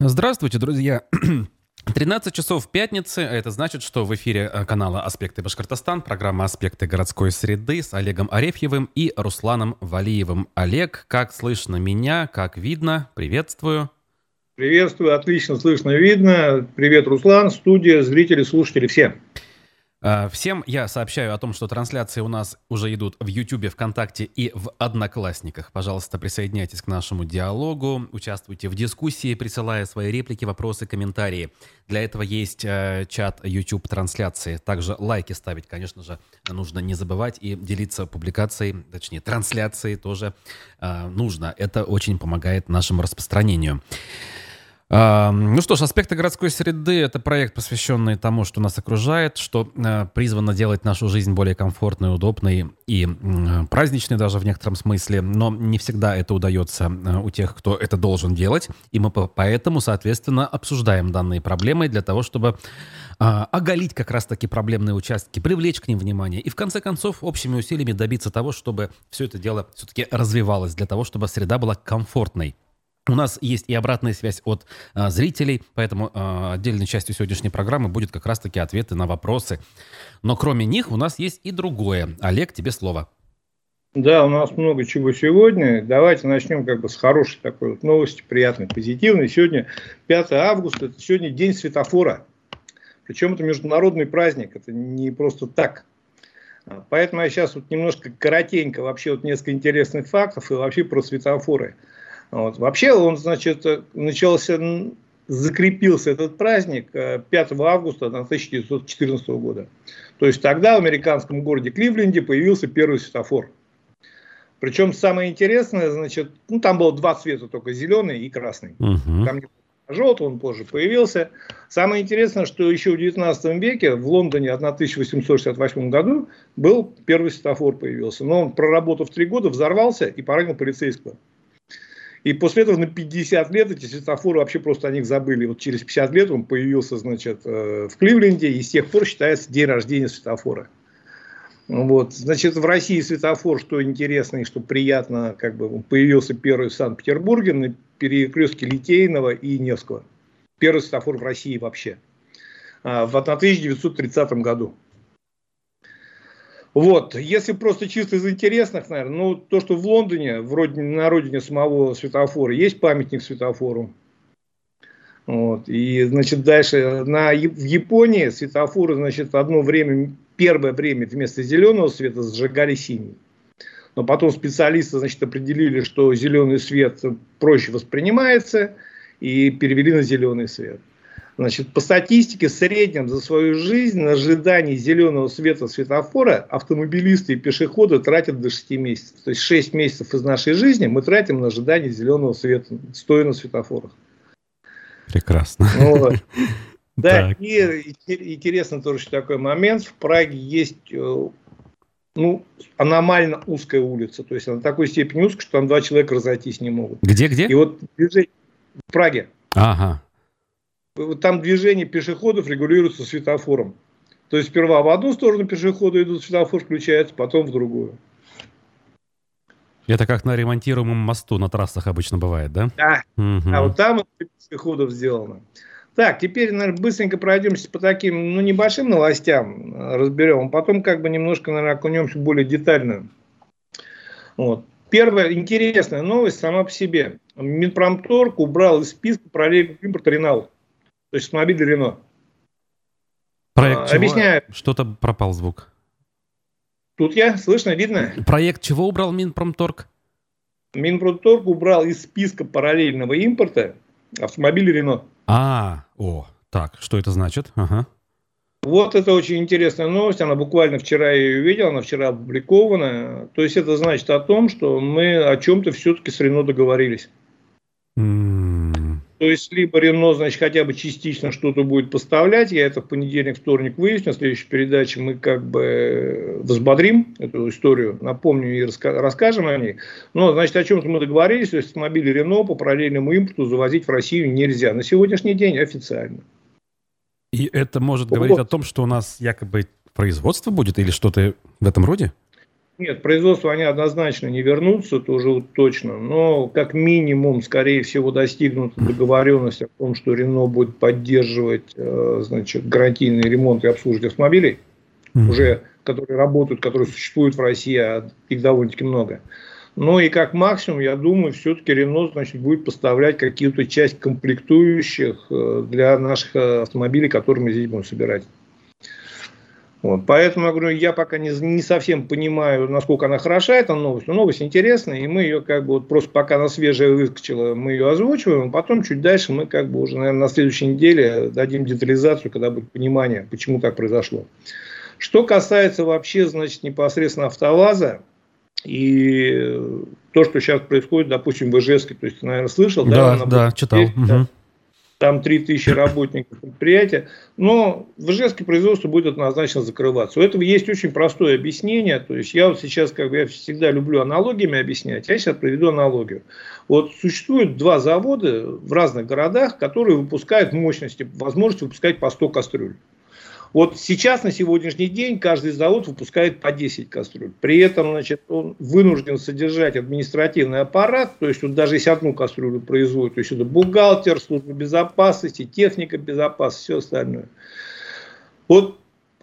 Здравствуйте, друзья. 13 часов пятницы, а это значит, что в эфире э, канала «Аспекты Башкортостан» программа «Аспекты городской среды» с Олегом Арефьевым и Русланом Валиевым. Олег, как слышно меня, как видно? Приветствую. Приветствую, отлично слышно, видно. Привет, Руслан, студия, зрители, слушатели, все. А, всем я сообщаю о том, что трансляции у нас уже идут в YouTube, ВКонтакте и в Одноклассниках. Пожалуйста, присоединяйтесь к нашему диалогу, участвуйте в дискуссии, присылая свои реплики, вопросы, комментарии. Для этого есть э, чат YouTube трансляции. Также лайки ставить, конечно же, нужно не забывать и делиться публикацией, точнее трансляцией тоже э, нужно. Это очень помогает нашему распространению. Ну что ж, аспекты городской среды — это проект, посвященный тому, что нас окружает, что э, призвано делать нашу жизнь более комфортной, удобной и праздничной даже в некотором смысле, но не всегда это удается э, у тех, кто это должен делать, и мы поэтому, соответственно, обсуждаем данные проблемы для того, чтобы а, оголить как раз-таки проблемные участки, привлечь к ним внимание и в конце концов общими усилиями добиться того, чтобы все это дело все-таки развивалось, для того, чтобы среда была комфортной. У нас есть и обратная связь от а, зрителей, поэтому а, отдельной частью сегодняшней программы будет как раз-таки ответы на вопросы. Но кроме них у нас есть и другое. Олег, тебе слово. Да, у нас много чего сегодня. Давайте начнем как бы с хорошей такой вот новости, приятной, позитивной. Сегодня 5 августа, это сегодня день светофора. Причем это международный праздник, это не просто так. Поэтому я сейчас вот немножко коротенько, вообще вот несколько интересных фактов и вообще про светофоры. Вот. Вообще он, значит, начался, закрепился этот праздник 5 э, августа 1914 года. То есть тогда в американском городе Кливленде появился первый светофор. Причем самое интересное, значит, ну там было два цвета только, зеленый и красный. Угу. Там желтый, он позже появился. Самое интересное, что еще в 19 веке в Лондоне в 1868 году был первый светофор появился. Но он, проработав три года, взорвался и поранил полицейского. И после этого на 50 лет эти светофоры вообще просто о них забыли. Вот через 50 лет он появился, значит, э, в Кливленде, и с тех пор считается день рождения светофора. Вот. Значит, в России светофор, что интересно и что приятно, как бы появился первый в Санкт-Петербурге на перекрестке Литейного и Невского. Первый светофор в России вообще. А, в 1930 году. Вот, если просто чисто из интересных, наверное, ну, то, что в Лондоне, вроде на родине самого светофора, есть памятник светофору. Вот, и, значит, дальше на, в Японии светофоры, значит, одно время, первое время вместо зеленого света зажигали синий. Но потом специалисты, значит, определили, что зеленый свет проще воспринимается, и перевели на зеленый свет. Значит, по статистике, в среднем за свою жизнь на ожидание зеленого света светофора автомобилисты и пешеходы тратят до 6 месяцев. То есть 6 месяцев из нашей жизни мы тратим на ожидание зеленого света, стоя на светофорах. Прекрасно. Вот. Да, и интересно тоже такой момент. В Праге есть э, ну, аномально узкая улица. То есть она такой степени узкая, что там два человека разойтись не могут. Где-где? И вот движение в Праге. Ага там движение пешеходов регулируется светофором. То есть сперва в одну сторону пешеходы идут, светофор включается, потом в другую. Это как на ремонтируемом мосту на трассах обычно бывает, да? Да. Угу. А вот там пешеходов сделано. Так, теперь, наверное, быстренько пройдемся по таким, ну, небольшим новостям, э, разберем. А потом, как бы, немножко, наверное, окунемся более детально. Вот. Первая интересная новость сама по себе. Минпромторг убрал из списка параллельного импорта Ренал. То есть автомобиль Рено. Проект а, чего? Объясняю. Что-то пропал звук. Тут я, слышно, видно? Проект чего убрал Минпромторг? Минпромторг убрал из списка параллельного импорта автомобили Рено. А, о, так, что это значит? Ага. Вот это очень интересная новость, она буквально вчера я ее видел, она вчера опубликована. То есть это значит о том, что мы о чем-то все-таки с Рено договорились. То есть, либо Рено, значит, хотя бы частично что-то будет поставлять. Я это в понедельник, вторник выясню. В следующей передаче мы как бы взбодрим эту историю, напомню и раска- расскажем о ней. Но, значит, о чем-то мы договорились. То есть, автомобили Рено по параллельному импорту завозить в Россию нельзя. На сегодняшний день официально. И это может вот. говорить о том, что у нас якобы производство будет или что-то в этом роде? Нет, производство они однозначно не вернутся, тоже вот точно. Но как минимум, скорее всего, достигнута договоренность о том, что Рено будет поддерживать э, значит, гарантийный ремонт и обслуживание автомобилей, mm-hmm. уже которые работают, которые существуют в России, а их довольно-таки много. Ну и как максимум, я думаю, все-таки Рено значит, будет поставлять какие-то часть комплектующих э, для наших э, автомобилей, которые мы здесь будем собирать. Вот, поэтому я говорю, я пока не, не совсем понимаю, насколько она хороша, эта новость. Но новость интересная, и мы ее как бы вот просто пока она свежая выскочила, мы ее озвучиваем, а потом чуть дальше мы как бы уже, наверное, на следующей неделе дадим детализацию, когда будет понимание, почему так произошло. Что касается вообще, значит, непосредственно автоваза, и то, что сейчас происходит, допустим, в Ижевске, то есть, ты, наверное, слышал, да? Да, да, читал. Есть, угу. Там 3000 работников предприятия. Но в Ижевске производство будет однозначно закрываться. У этого есть очень простое объяснение. То есть, я вот сейчас, как бы, я всегда люблю аналогиями объяснять. Я сейчас приведу аналогию. Вот существует два завода в разных городах, которые выпускают мощности, возможность выпускать по 100 кастрюль. Вот сейчас, на сегодняшний день, каждый завод выпускает по 10 кастрюль. При этом, значит, он вынужден содержать административный аппарат, то есть, вот даже если одну кастрюлю производит, то есть, это бухгалтер, служба безопасности, техника безопасности, все остальное. Вот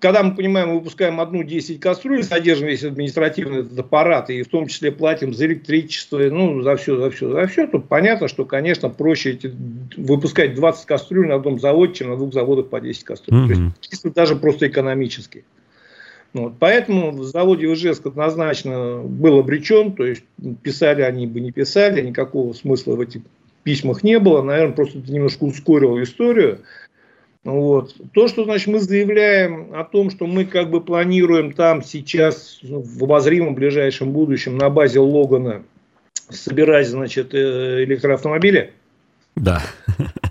когда мы понимаем, мы выпускаем одну 10 кастрюль, содержим весь административный этот аппарат, и в том числе платим за электричество, ну, за все, за все, за все, то понятно, что, конечно, проще эти, выпускать 20 кастрюль на одном заводе, чем на двух заводах по 10 кастрюль. Mm-hmm. То есть, чисто даже просто экономически. Вот. Поэтому в заводе Ижевск однозначно был обречен, то есть писали они бы не писали, никакого смысла в этих письмах не было. Наверное, просто это немножко ускорило историю. Вот. То, что значит, мы заявляем о том, что мы как бы планируем там сейчас в обозримом ближайшем будущем на базе Логана собирать значит, э, электроавтомобили. Да.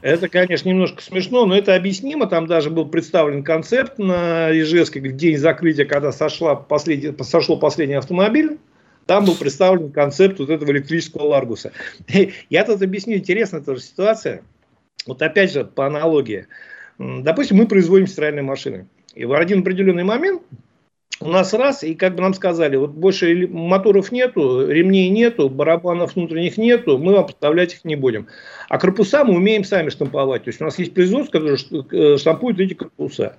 Это, конечно, немножко смешно, но это объяснимо. Там даже был представлен концепт на Ижевске, в день закрытия, когда сошла последний, сошло последний автомобиль. Там был представлен концепт вот этого электрического Ларгуса. Я тут объясню, интересная тоже ситуация. Вот опять же, по аналогии. Допустим, мы производим стиральные машины. И в один определенный момент у нас раз, и как бы нам сказали, вот больше моторов нету, ремней нету, барабанов внутренних нету, мы вам поставлять их не будем. А корпуса мы умеем сами штамповать. То есть у нас есть производство, которое э, штампует эти корпуса.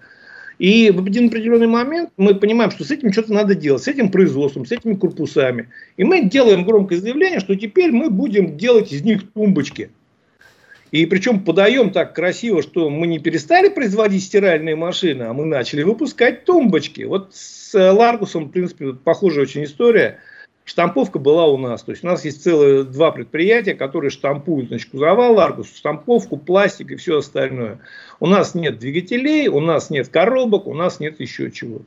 И в один определенный момент мы понимаем, что с этим что-то надо делать, с этим производством, с этими корпусами. И мы делаем громкое заявление, что теперь мы будем делать из них тумбочки. И причем подаем так красиво, что мы не перестали производить стиральные машины, а мы начали выпускать тумбочки. Вот с Ларгусом, в принципе, похожая очень история. Штамповка была у нас. То есть у нас есть целые два предприятия, которые штампуют значит, кузова Ларгус, штамповку, пластик и все остальное. У нас нет двигателей, у нас нет коробок, у нас нет еще чего.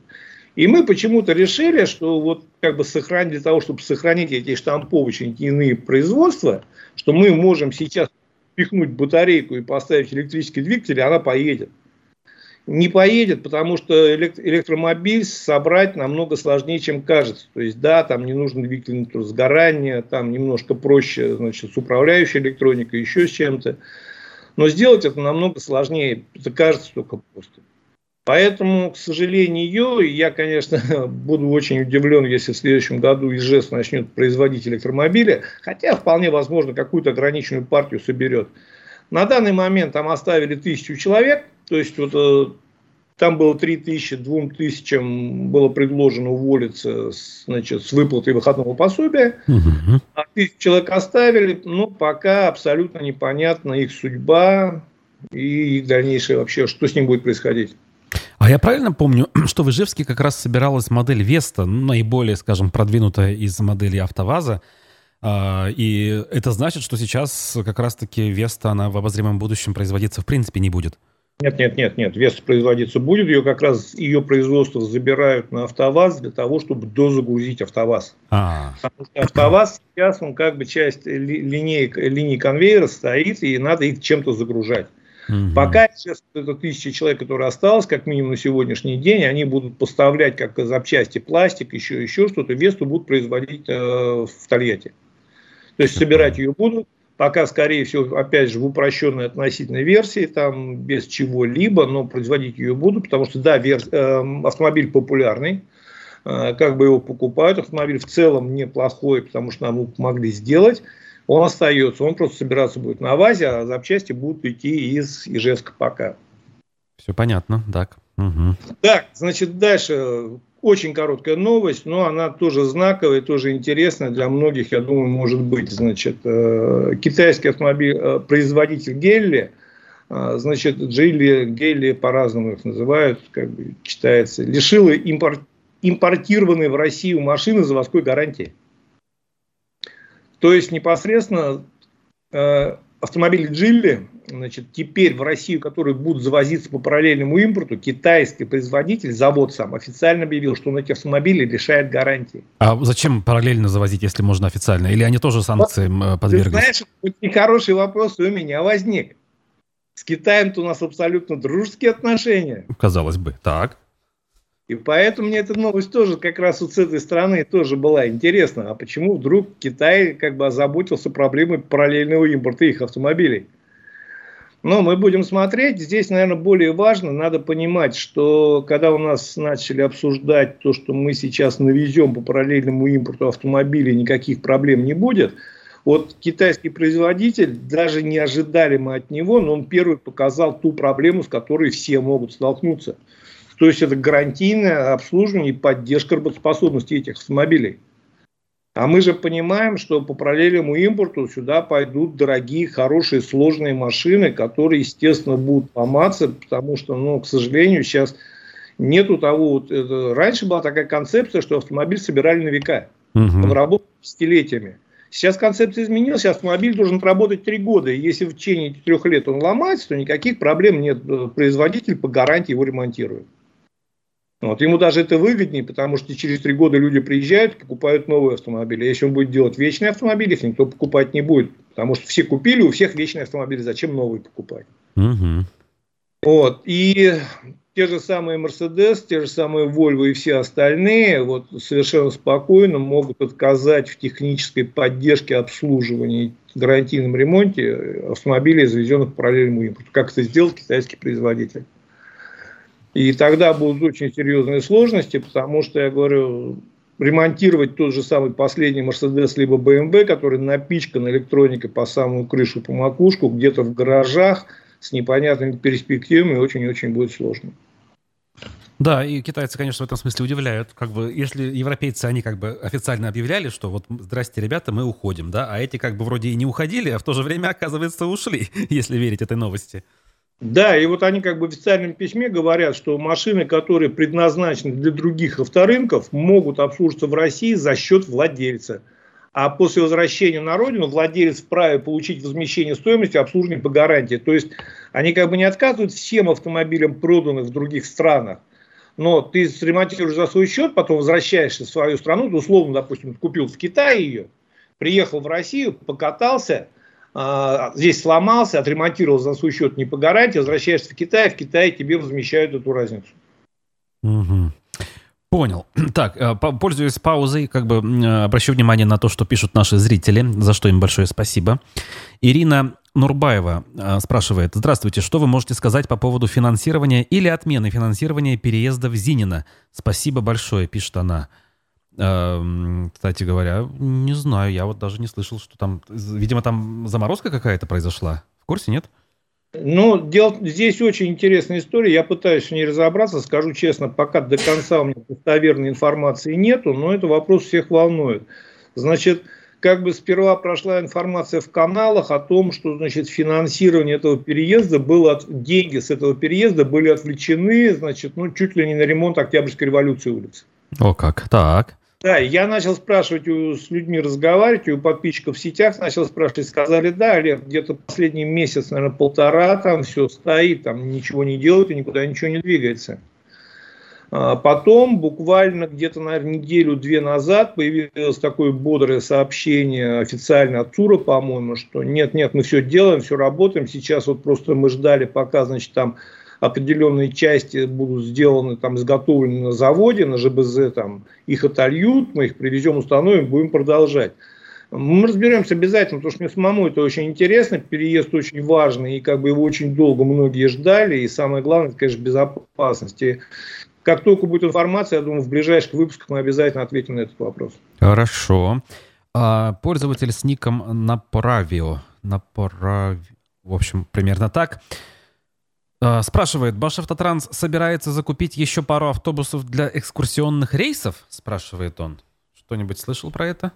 И мы почему-то решили, что вот как бы сохранить, для того, чтобы сохранить эти штамповочные иные производства, что мы можем сейчас впихнуть батарейку и поставить электрический двигатель, она поедет. Не поедет, потому что электромобиль собрать намного сложнее, чем кажется. То есть, да, там не нужно двигатель сгорания, там немножко проще, значит, с управляющей электроникой, еще с чем-то. Но сделать это намного сложнее. Это кажется только просто. Поэтому, к сожалению, я, конечно, буду очень удивлен, если в следующем году ИЖС начнет производить электромобили, хотя вполне возможно какую-то ограниченную партию соберет. На данный момент там оставили тысячу человек, то есть вот э, там было 3 тысячи, 2 тысячам было предложено уволиться значит, с выплатой выходного пособия. Угу. А тысячу человек оставили, но пока абсолютно непонятна их судьба и их дальнейшее вообще, что с ним будет происходить. А я правильно помню, что в Ижевске как раз собиралась модель Веста, наиболее, скажем, продвинутая из моделей АвтоВАЗа. А, и это значит, что сейчас как раз-таки Веста, она в обозримом будущем производиться в принципе не будет. Нет, нет, нет, нет. Веста производиться будет. Ее как раз ее производство забирают на АвтоВАЗ для того, чтобы дозагрузить АвтоВАЗ. А-а-а. Потому что АвтоВАЗ сейчас, он как бы часть линии, линии конвейера стоит, и надо их чем-то загружать. Угу. Пока сейчас это тысяча человек, которые осталось, как минимум на сегодняшний день, они будут поставлять как запчасти пластик, еще еще что-то, Весту будут производить э, в Тольятти. То есть собирать ее будут, пока, скорее всего, опять же, в упрощенной относительной версии, там без чего-либо, но производить ее будут, потому что, да, вер... э, автомобиль популярный, э, как бы его покупают. Автомобиль в целом неплохой, потому что нам его помогли сделать. Он остается, он просто собираться будет на ВАЗе, а запчасти будут идти из Ижевска пока. Все понятно, так. Угу. Так, значит, дальше очень короткая новость, но она тоже знаковая, тоже интересная для многих, я думаю, может быть. Значит, э, китайский автомобиль, э, производитель Гелли, э, значит, Джилли, Гелли по-разному их называют, как бы читается, лишила импорт, импортированные в Россию машины заводской гарантии. То есть непосредственно автомобили Джилли, значит, теперь в Россию, которые будут завозиться по параллельному импорту, китайский производитель, завод сам, официально объявил, что он эти автомобили лишает гарантии. А зачем параллельно завозить, если можно официально? Или они тоже санкциям вот, подверглись? Ты знаешь, очень хороший вопрос у меня возник. С Китаем-то у нас абсолютно дружеские отношения. Казалось бы, так. И поэтому мне эта новость тоже как раз вот с этой стороны тоже была интересна. А почему вдруг Китай как бы озаботился проблемой параллельного импорта их автомобилей? Но мы будем смотреть. Здесь, наверное, более важно, надо понимать, что когда у нас начали обсуждать то, что мы сейчас навезем по параллельному импорту автомобилей, никаких проблем не будет. Вот китайский производитель, даже не ожидали мы от него, но он первый показал ту проблему, с которой все могут столкнуться – то есть это гарантийное обслуживание и поддержка работоспособности этих автомобилей. А мы же понимаем, что по параллельному импорту сюда пойдут дорогие, хорошие, сложные машины, которые, естественно, будут ломаться, потому что, ну, к сожалению, сейчас нету того, вот, это, раньше была такая концепция, что автомобиль собирали на века. Угу. Он работал десятилетиями. Сейчас концепция изменилась, автомобиль должен работать три года. И если в течение трех лет он ломается, то никаких проблем нет. Производитель по гарантии его ремонтирует. Вот. Ему даже это выгоднее, потому что через три года люди приезжают, покупают новые автомобили. Если он будет делать вечные автомобили, их никто покупать не будет. Потому что все купили, у всех вечные автомобили. Зачем новые покупать? Угу. Вот. И те же самые Mercedes, те же самые Volvo и все остальные вот, совершенно спокойно могут отказать в технической поддержке, обслуживании, гарантийном ремонте автомобилей, завезенных по параллельному импорту. Как это сделал китайский производитель. И тогда будут очень серьезные сложности, потому что, я говорю, ремонтировать тот же самый последний Mercedes либо BMW, который напичкан электроникой по самую крышу, по макушку, где-то в гаражах с непонятными перспективами, очень-очень будет сложно. Да, и китайцы, конечно, в этом смысле удивляют. Как бы, если европейцы, они как бы официально объявляли, что вот, здрасте, ребята, мы уходим, да, а эти как бы вроде и не уходили, а в то же время, оказывается, ушли, если верить этой новости. Да, и вот они как бы в официальном письме говорят, что машины, которые предназначены для других авторынков, могут обслуживаться в России за счет владельца. А после возвращения на родину владелец вправе получить возмещение стоимости обслуживания по гарантии. То есть они как бы не отказывают всем автомобилям, проданным в других странах. Но ты ремонтируешь за свой счет, потом возвращаешься в свою страну, ты условно, допустим, купил в Китае ее, приехал в Россию, покатался – здесь сломался, отремонтировал за свой счет не по гарантии, возвращаешься в Китай, в Китае тебе возмещают эту разницу. Угу. Понял. Так, э, пользуясь паузой, как бы обращу внимание на то, что пишут наши зрители, за что им большое спасибо. Ирина Нурбаева э, спрашивает, здравствуйте, что вы можете сказать по поводу финансирования или отмены финансирования переезда в Зинина? Спасибо большое, пишет она. Эм, кстати говоря, не знаю, я вот даже не слышал, что там, видимо, там заморозка какая-то произошла. В курсе, нет? Ну, дело, здесь очень интересная история. Я пытаюсь в ней разобраться. Скажу честно, пока до конца у меня достоверной информации нету, но это вопрос всех волнует. Значит, как бы сперва прошла информация в каналах о том, что значит, финансирование этого переезда было, деньги с этого переезда были отвлечены, значит, ну, чуть ли не на ремонт Октябрьской революции улицы. О как, так. Да, я начал спрашивать у, с людьми, разговаривать, у подписчиков в сетях начал спрашивать, сказали, да, Олег, где-то последний месяц, наверное, полтора, там все стоит, там ничего не делают и никуда ничего не двигается. А потом, буквально где-то, наверное, неделю-две назад появилось такое бодрое сообщение официально от ЦУРа, по-моему, что нет-нет, мы все делаем, все работаем, сейчас вот просто мы ждали, пока, значит, там определенные части будут сделаны, там, изготовлены на заводе, на ЖБЗ, там, их отольют, мы их привезем, установим, будем продолжать. Мы разберемся обязательно, потому что мне самому это очень интересно, переезд очень важный, и как бы его очень долго многие ждали, и самое главное, это, конечно, безопасность. И как только будет информация, я думаю, в ближайших выпусках мы обязательно ответим на этот вопрос. Хорошо. А, пользователь с ником Направио, Направио, в общем, примерно так, спрашивает, Башавтотранс собирается закупить еще пару автобусов для экскурсионных рейсов? Спрашивает он. Что-нибудь слышал про это?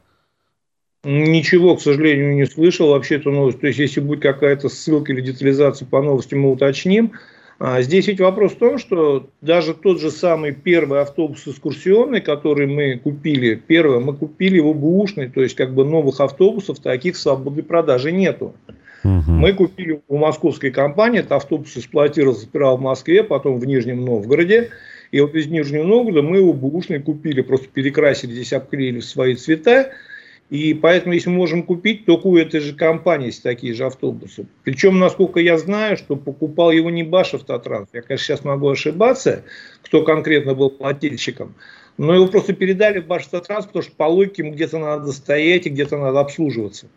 Ничего, к сожалению, не слышал вообще эту новость. То есть, если будет какая-то ссылка или детализация по новости, мы уточним. А здесь ведь вопрос в том, что даже тот же самый первый автобус экскурсионный, который мы купили, первый, мы купили его бушный, то есть как бы новых автобусов таких свободной продажи нету. Угу. Мы купили у московской компании, этот автобус эксплуатировался сперва в Москве, потом в Нижнем Новгороде. И вот из Нижнего Новгорода мы его бушный купили, просто перекрасили, здесь обклеили в свои цвета. И поэтому, если мы можем купить, только у этой же компании есть такие же автобусы. Причем, насколько я знаю, что покупал его не Баш Автотранс. Я, конечно, сейчас могу ошибаться, кто конкретно был плательщиком. Но его просто передали в Баш Автотранс, потому что по логике где-то надо стоять и где-то надо обслуживаться.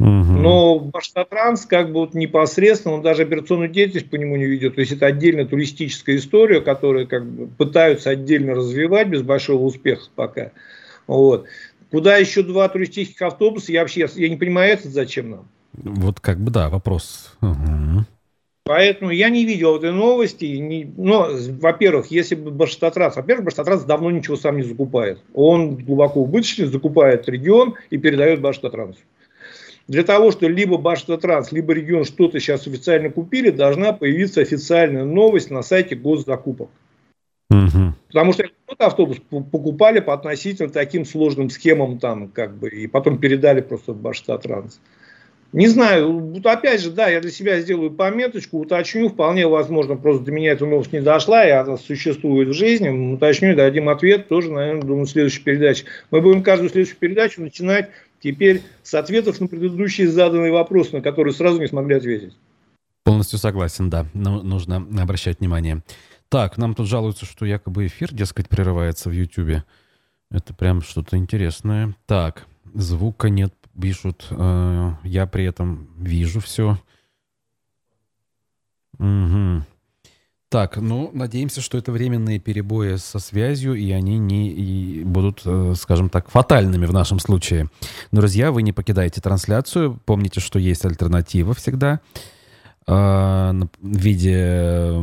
Угу. Но Баштатранс как бы вот непосредственно, он даже операционную деятельность по нему не ведет. То есть это отдельная туристическая история, которую как бы пытаются отдельно развивать без большого успеха пока. Вот. Куда еще два туристических автобуса? Я вообще я не понимаю, это зачем нам? Вот как бы да, вопрос. Угу. Поэтому я не видел этой новости. Не, но, во-первых, если бы Баштатранс, во-первых, Баштатранс давно ничего сам не закупает. Он глубоко убыточный, закупает регион и передает Баштатрансу. Для того, что либо Баштатранс, либо регион что-то сейчас официально купили, должна появиться официальная новость на сайте госзакупок. Угу. Потому что этот автобус покупали по относительно таким сложным схемам там, как бы, и потом передали просто в Баштатранс. Не знаю, вот опять же, да, я для себя сделаю пометочку, уточню, вполне возможно, просто до меня эта новость не дошла, и она существует в жизни, уточню и дадим ответ тоже, наверное, думаю, в следующей передаче. Мы будем каждую следующую передачу начинать теперь с ответов на предыдущие заданные вопросы, на которые сразу не смогли ответить. Полностью согласен, да, но нужно обращать внимание. Так, нам тут жалуются, что якобы эфир, дескать, прерывается в Ютьюбе. Это прям что-то интересное. Так, звука нет, пишут. Э, я при этом вижу все. Угу. Так, ну, надеемся, что это временные перебои со связью, и они не и будут, э, скажем так, фатальными в нашем случае. Друзья, вы не покидаете трансляцию. Помните, что есть альтернатива всегда э, в виде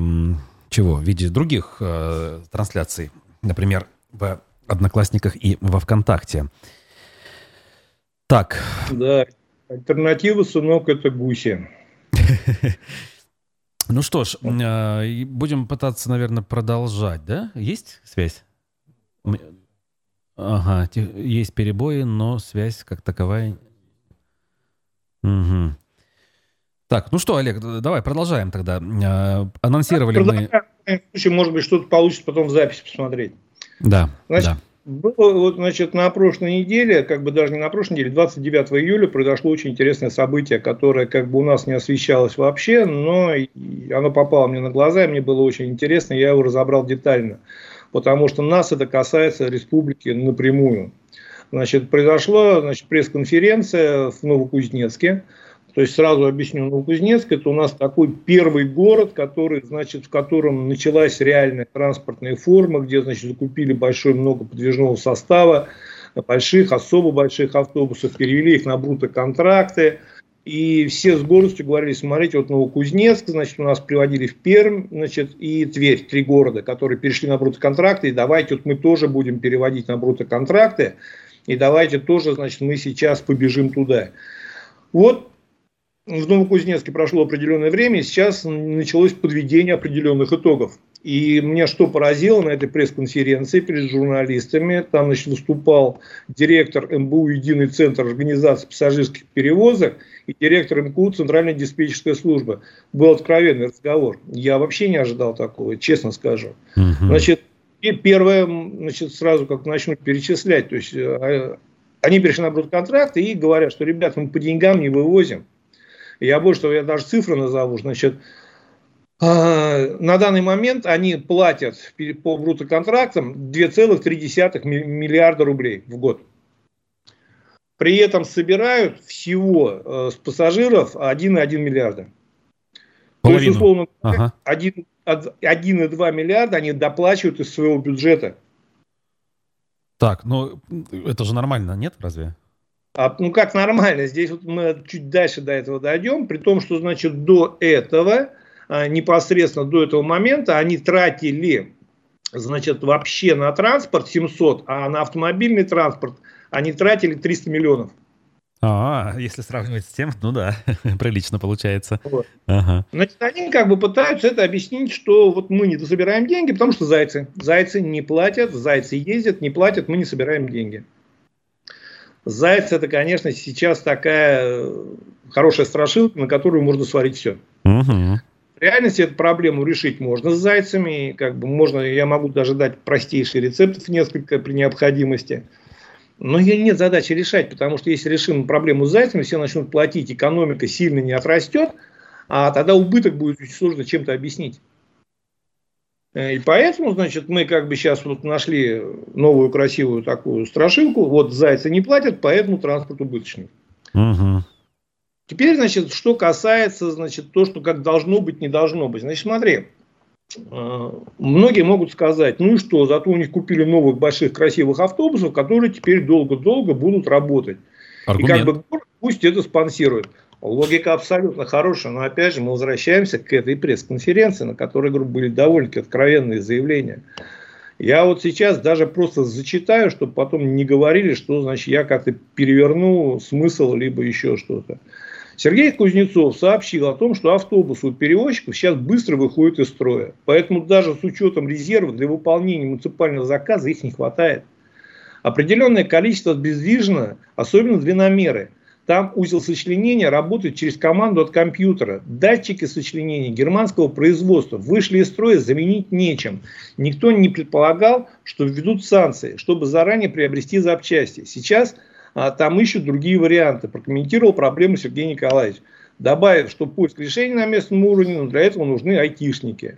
чего? В виде других э, трансляций. Например, в Одноклассниках и во ВКонтакте. Так. Да, альтернатива, сынок, это гуси. Ну что ж, э, будем пытаться, наверное, продолжать, да? Есть связь? Ага, есть перебои, но связь как таковая... Угу. Так, ну что, Олег, давай продолжаем тогда. Э, анонсировали мы... В случае, может быть, что-то получится потом в записи посмотреть. Да, Значит, да. Было, вот, значит, на прошлой неделе, как бы даже не на прошлой неделе, 29 июля произошло очень интересное событие, которое как бы у нас не освещалось вообще, но оно попало мне на глаза, и мне было очень интересно, я его разобрал детально, потому что нас это касается республики напрямую. Значит, произошла значит, пресс-конференция в Новокузнецке, то есть сразу объясню, Новокузнецк это у нас такой первый город, который, значит, в котором началась реальная транспортная форма, где, значит, закупили большое много подвижного состава, больших, особо больших автобусов, перевели их на брутоконтракты. И все с гордостью говорили, смотрите, вот Новокузнецк, значит, у нас приводили в Пермь, значит, и Тверь, три города, которые перешли на брутоконтракты, и давайте вот мы тоже будем переводить на брутоконтракты, и давайте тоже, значит, мы сейчас побежим туда. Вот в Новокузнецке прошло определенное время, и сейчас началось подведение определенных итогов. И меня что поразило на этой пресс-конференции перед журналистами, там значит, выступал директор МБУ «Единый центр организации пассажирских перевозок» и директор МКУ «Центральная диспетчерская служба». Был откровенный разговор. Я вообще не ожидал такого, честно скажу. Угу. Значит, и первое, значит, сразу как начну перечислять, то есть э, они перешли на контракты и говорят, что, ребята, мы по деньгам не вывозим. Я больше того, я даже цифры назову. Значит, а, на данный момент они платят по брутоконтрактам 2,3 миллиарда рублей в год. При этом собирают всего э, с пассажиров 1,1 миллиарда. Половину. То есть, условно, ага. 1,2 миллиарда они доплачивают из своего бюджета. Так, ну это же нормально, нет, разве? А, ну как нормально, здесь вот мы чуть дальше до этого дойдем, при том, что значит до этого, а, непосредственно до этого момента они тратили значит, вообще на транспорт 700, а на автомобильный транспорт они тратили 300 миллионов. А, если сравнивать с тем, ну да, прилично получается. Вот. Ага. Значит, они как бы пытаются это объяснить, что вот мы не собираем деньги, потому что зайцы. Зайцы не платят, зайцы ездят, не платят, мы не собираем деньги. Зайцы это, конечно, сейчас такая хорошая страшилка, на которую можно сварить все. Угу. В реальности эту проблему решить можно с зайцами. Как бы можно, я могу даже дать простейшие рецептов несколько при необходимости. Но ее нет задачи решать, потому что если решим проблему с зайцами, все начнут платить, экономика сильно не отрастет, а тогда убыток будет очень сложно чем-то объяснить. И поэтому, значит, мы как бы сейчас вот нашли новую красивую такую страшилку. Вот зайцы не платят, поэтому транспорт убыточный. Угу. Теперь, значит, что касается, значит, то, что как должно быть, не должно быть. Значит, смотри, э, многие могут сказать, ну и что, зато у них купили новых больших красивых автобусов, которые теперь долго-долго будут работать. Аргумент. И как бы пусть это спонсирует. Логика абсолютно хорошая, но опять же мы возвращаемся к этой пресс-конференции, на которой были довольно-таки откровенные заявления. Я вот сейчас даже просто зачитаю, чтобы потом не говорили, что значит я как-то переверну смысл, либо еще что-то. Сергей Кузнецов сообщил о том, что автобусы у перевозчиков сейчас быстро выходят из строя. Поэтому даже с учетом резерва для выполнения муниципального заказа их не хватает. Определенное количество бездвижно, особенно длинномеры. Там узел сочленения работает через команду от компьютера. Датчики сочленения германского производства вышли из строя, заменить нечем. Никто не предполагал, что введут санкции, чтобы заранее приобрести запчасти. Сейчас – а там ищут другие варианты. Прокомментировал проблему Сергей Николаевич, добавив, что поиск решений на местном уровне, но для этого нужны айтишники.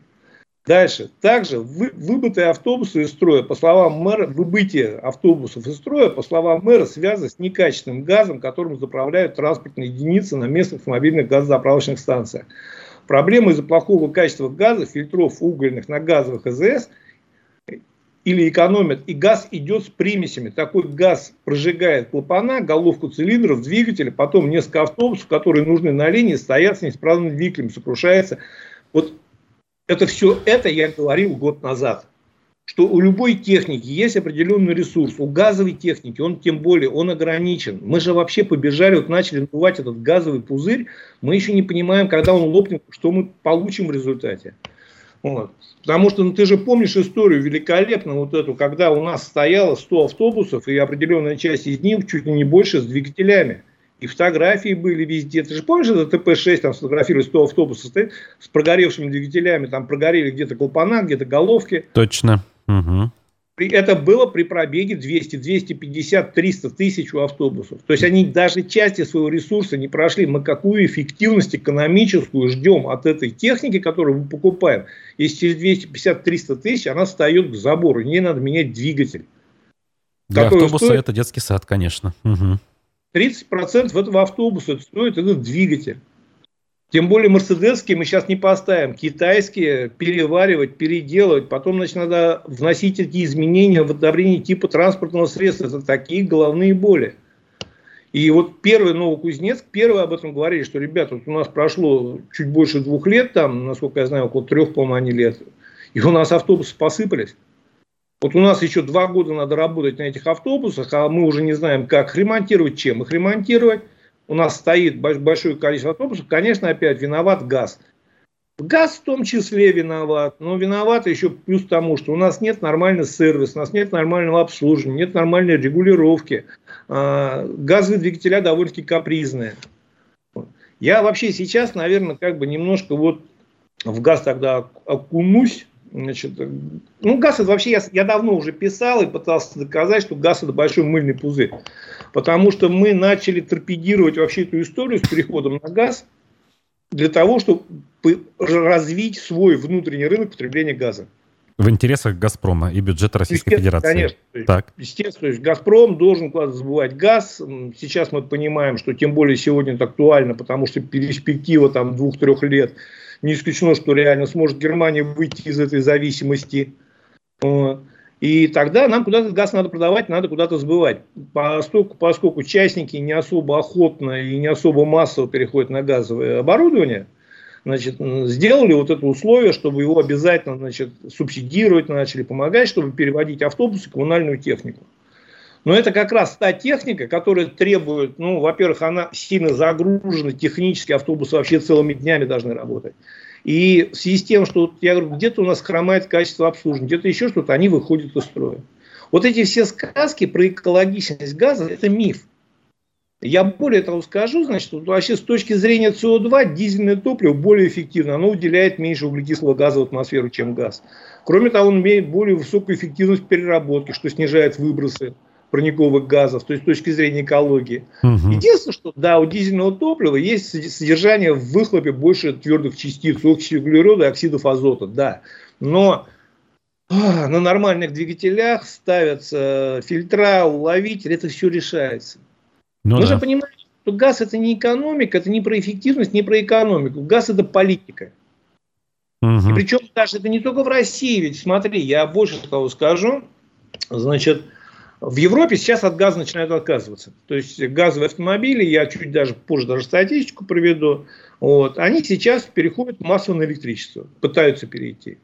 Дальше. Также вы, выбытые автобусы из строя, по словам мэра, выбытие автобусов из строя, по словам мэра, связано с некачественным газом, которым заправляют транспортные единицы на местных мобильных газозаправочных станциях. Проблема из-за плохого качества газа, фильтров угольных на газовых АЗС – или экономят, и газ идет с примесями. Такой газ прожигает клапана, головку цилиндров, двигателя, потом несколько автобусов, которые нужны на линии, стоят с неисправным двигателем, сокрушается. Вот это все это я говорил год назад, что у любой техники есть определенный ресурс, у газовой техники он тем более, он ограничен. Мы же вообще побежали, вот начали надувать этот газовый пузырь, мы еще не понимаем, когда он лопнет, что мы получим в результате. Вот. Потому что ну, ты же помнишь историю великолепно вот эту, когда у нас стояло 100 автобусов, и определенная часть из них чуть ли не больше с двигателями. И фотографии были везде. Ты же помнишь, это ТП-6, там сфотографировали 100 автобусов стоит, с прогоревшими двигателями, там прогорели где-то клапана, где-то головки. Точно. Угу. Это было при пробеге 200, 250, 300 тысяч у автобусов. То есть они даже части своего ресурса не прошли. Мы какую эффективность экономическую ждем от этой техники, которую мы покупаем. Если через 250-300 тысяч она встает к забору, ей надо менять двигатель. Для автобуса стоит... это детский сад, конечно. Угу. 30% этого автобуса стоит этот двигатель. Тем более мерседесские мы сейчас не поставим. Китайские переваривать, переделывать. Потом значит, надо вносить эти изменения в одобрение типа транспортного средства. Это такие головные боли. И вот первый Новокузнецк, первый об этом говорили, что, ребята, вот у нас прошло чуть больше двух лет, там, насколько я знаю, около трех, по-моему, лет, и у нас автобусы посыпались. Вот у нас еще два года надо работать на этих автобусах, а мы уже не знаем, как их ремонтировать, чем их ремонтировать у нас стоит большое количество автобусов, конечно, опять виноват газ. Газ в том числе виноват, но виноват еще плюс тому, что у нас нет нормального сервиса, у нас нет нормального обслуживания, нет нормальной регулировки. А, газовые двигателя довольно-таки капризные. Я вообще сейчас, наверное, как бы немножко вот в газ тогда окунусь. Значит, ну, газ это вообще, я, я давно уже писал и пытался доказать, что газ это большой мыльный пузырь. Потому что мы начали торпедировать вообще эту историю с переходом на газ для того, чтобы развить свой внутренний рынок потребления газа. В интересах «Газпрома» и бюджета Российской Федерации. Конечно. Так. Естественно, то есть «Газпром» должен забывать газ. Сейчас мы понимаем, что тем более сегодня это актуально, потому что перспектива там двух-трех лет Не исключено, что реально сможет Германия выйти из этой зависимости. И тогда нам куда-то газ надо продавать, надо куда-то сбывать. Поскольку, поскольку частники не особо охотно и не особо массово переходят на газовое оборудование, значит, сделали вот это условие, чтобы его обязательно значит, субсидировать начали, помогать, чтобы переводить автобусы, коммунальную технику. Но это как раз та техника, которая требует, ну, во-первых, она сильно загружена, технически автобусы вообще целыми днями должны работать. И в связи с тем, что я говорю, где-то у нас хромает качество обслуживания, где-то еще что-то, они выходят из строя. Вот эти все сказки про экологичность газа – это миф. Я более того скажу, значит, вот вообще с точки зрения СО2 дизельное топливо более эффективно, оно уделяет меньше углекислого газа в атмосферу, чем газ. Кроме того, он имеет более высокую эффективность переработки, что снижает выбросы парниковых газов, то есть с точки зрения экологии. Угу. Единственное, что да, у дизельного топлива есть содержание в выхлопе больше твердых частиц, оксида углерода и оксидов азота, да. Но а, на нормальных двигателях ставятся фильтра, уловитель, это все решается. Ну, Мы да. же понимаем, что газ это не экономика, это не про эффективность, не про экономику. Газ это политика. Угу. И причем даже это не только в России, ведь смотри, я больше того скажу, значит, в Европе сейчас от газа начинают отказываться. То есть газовые автомобили, я чуть даже позже даже статистику проведу, вот, они сейчас переходят массово на электричество, пытаются перейти.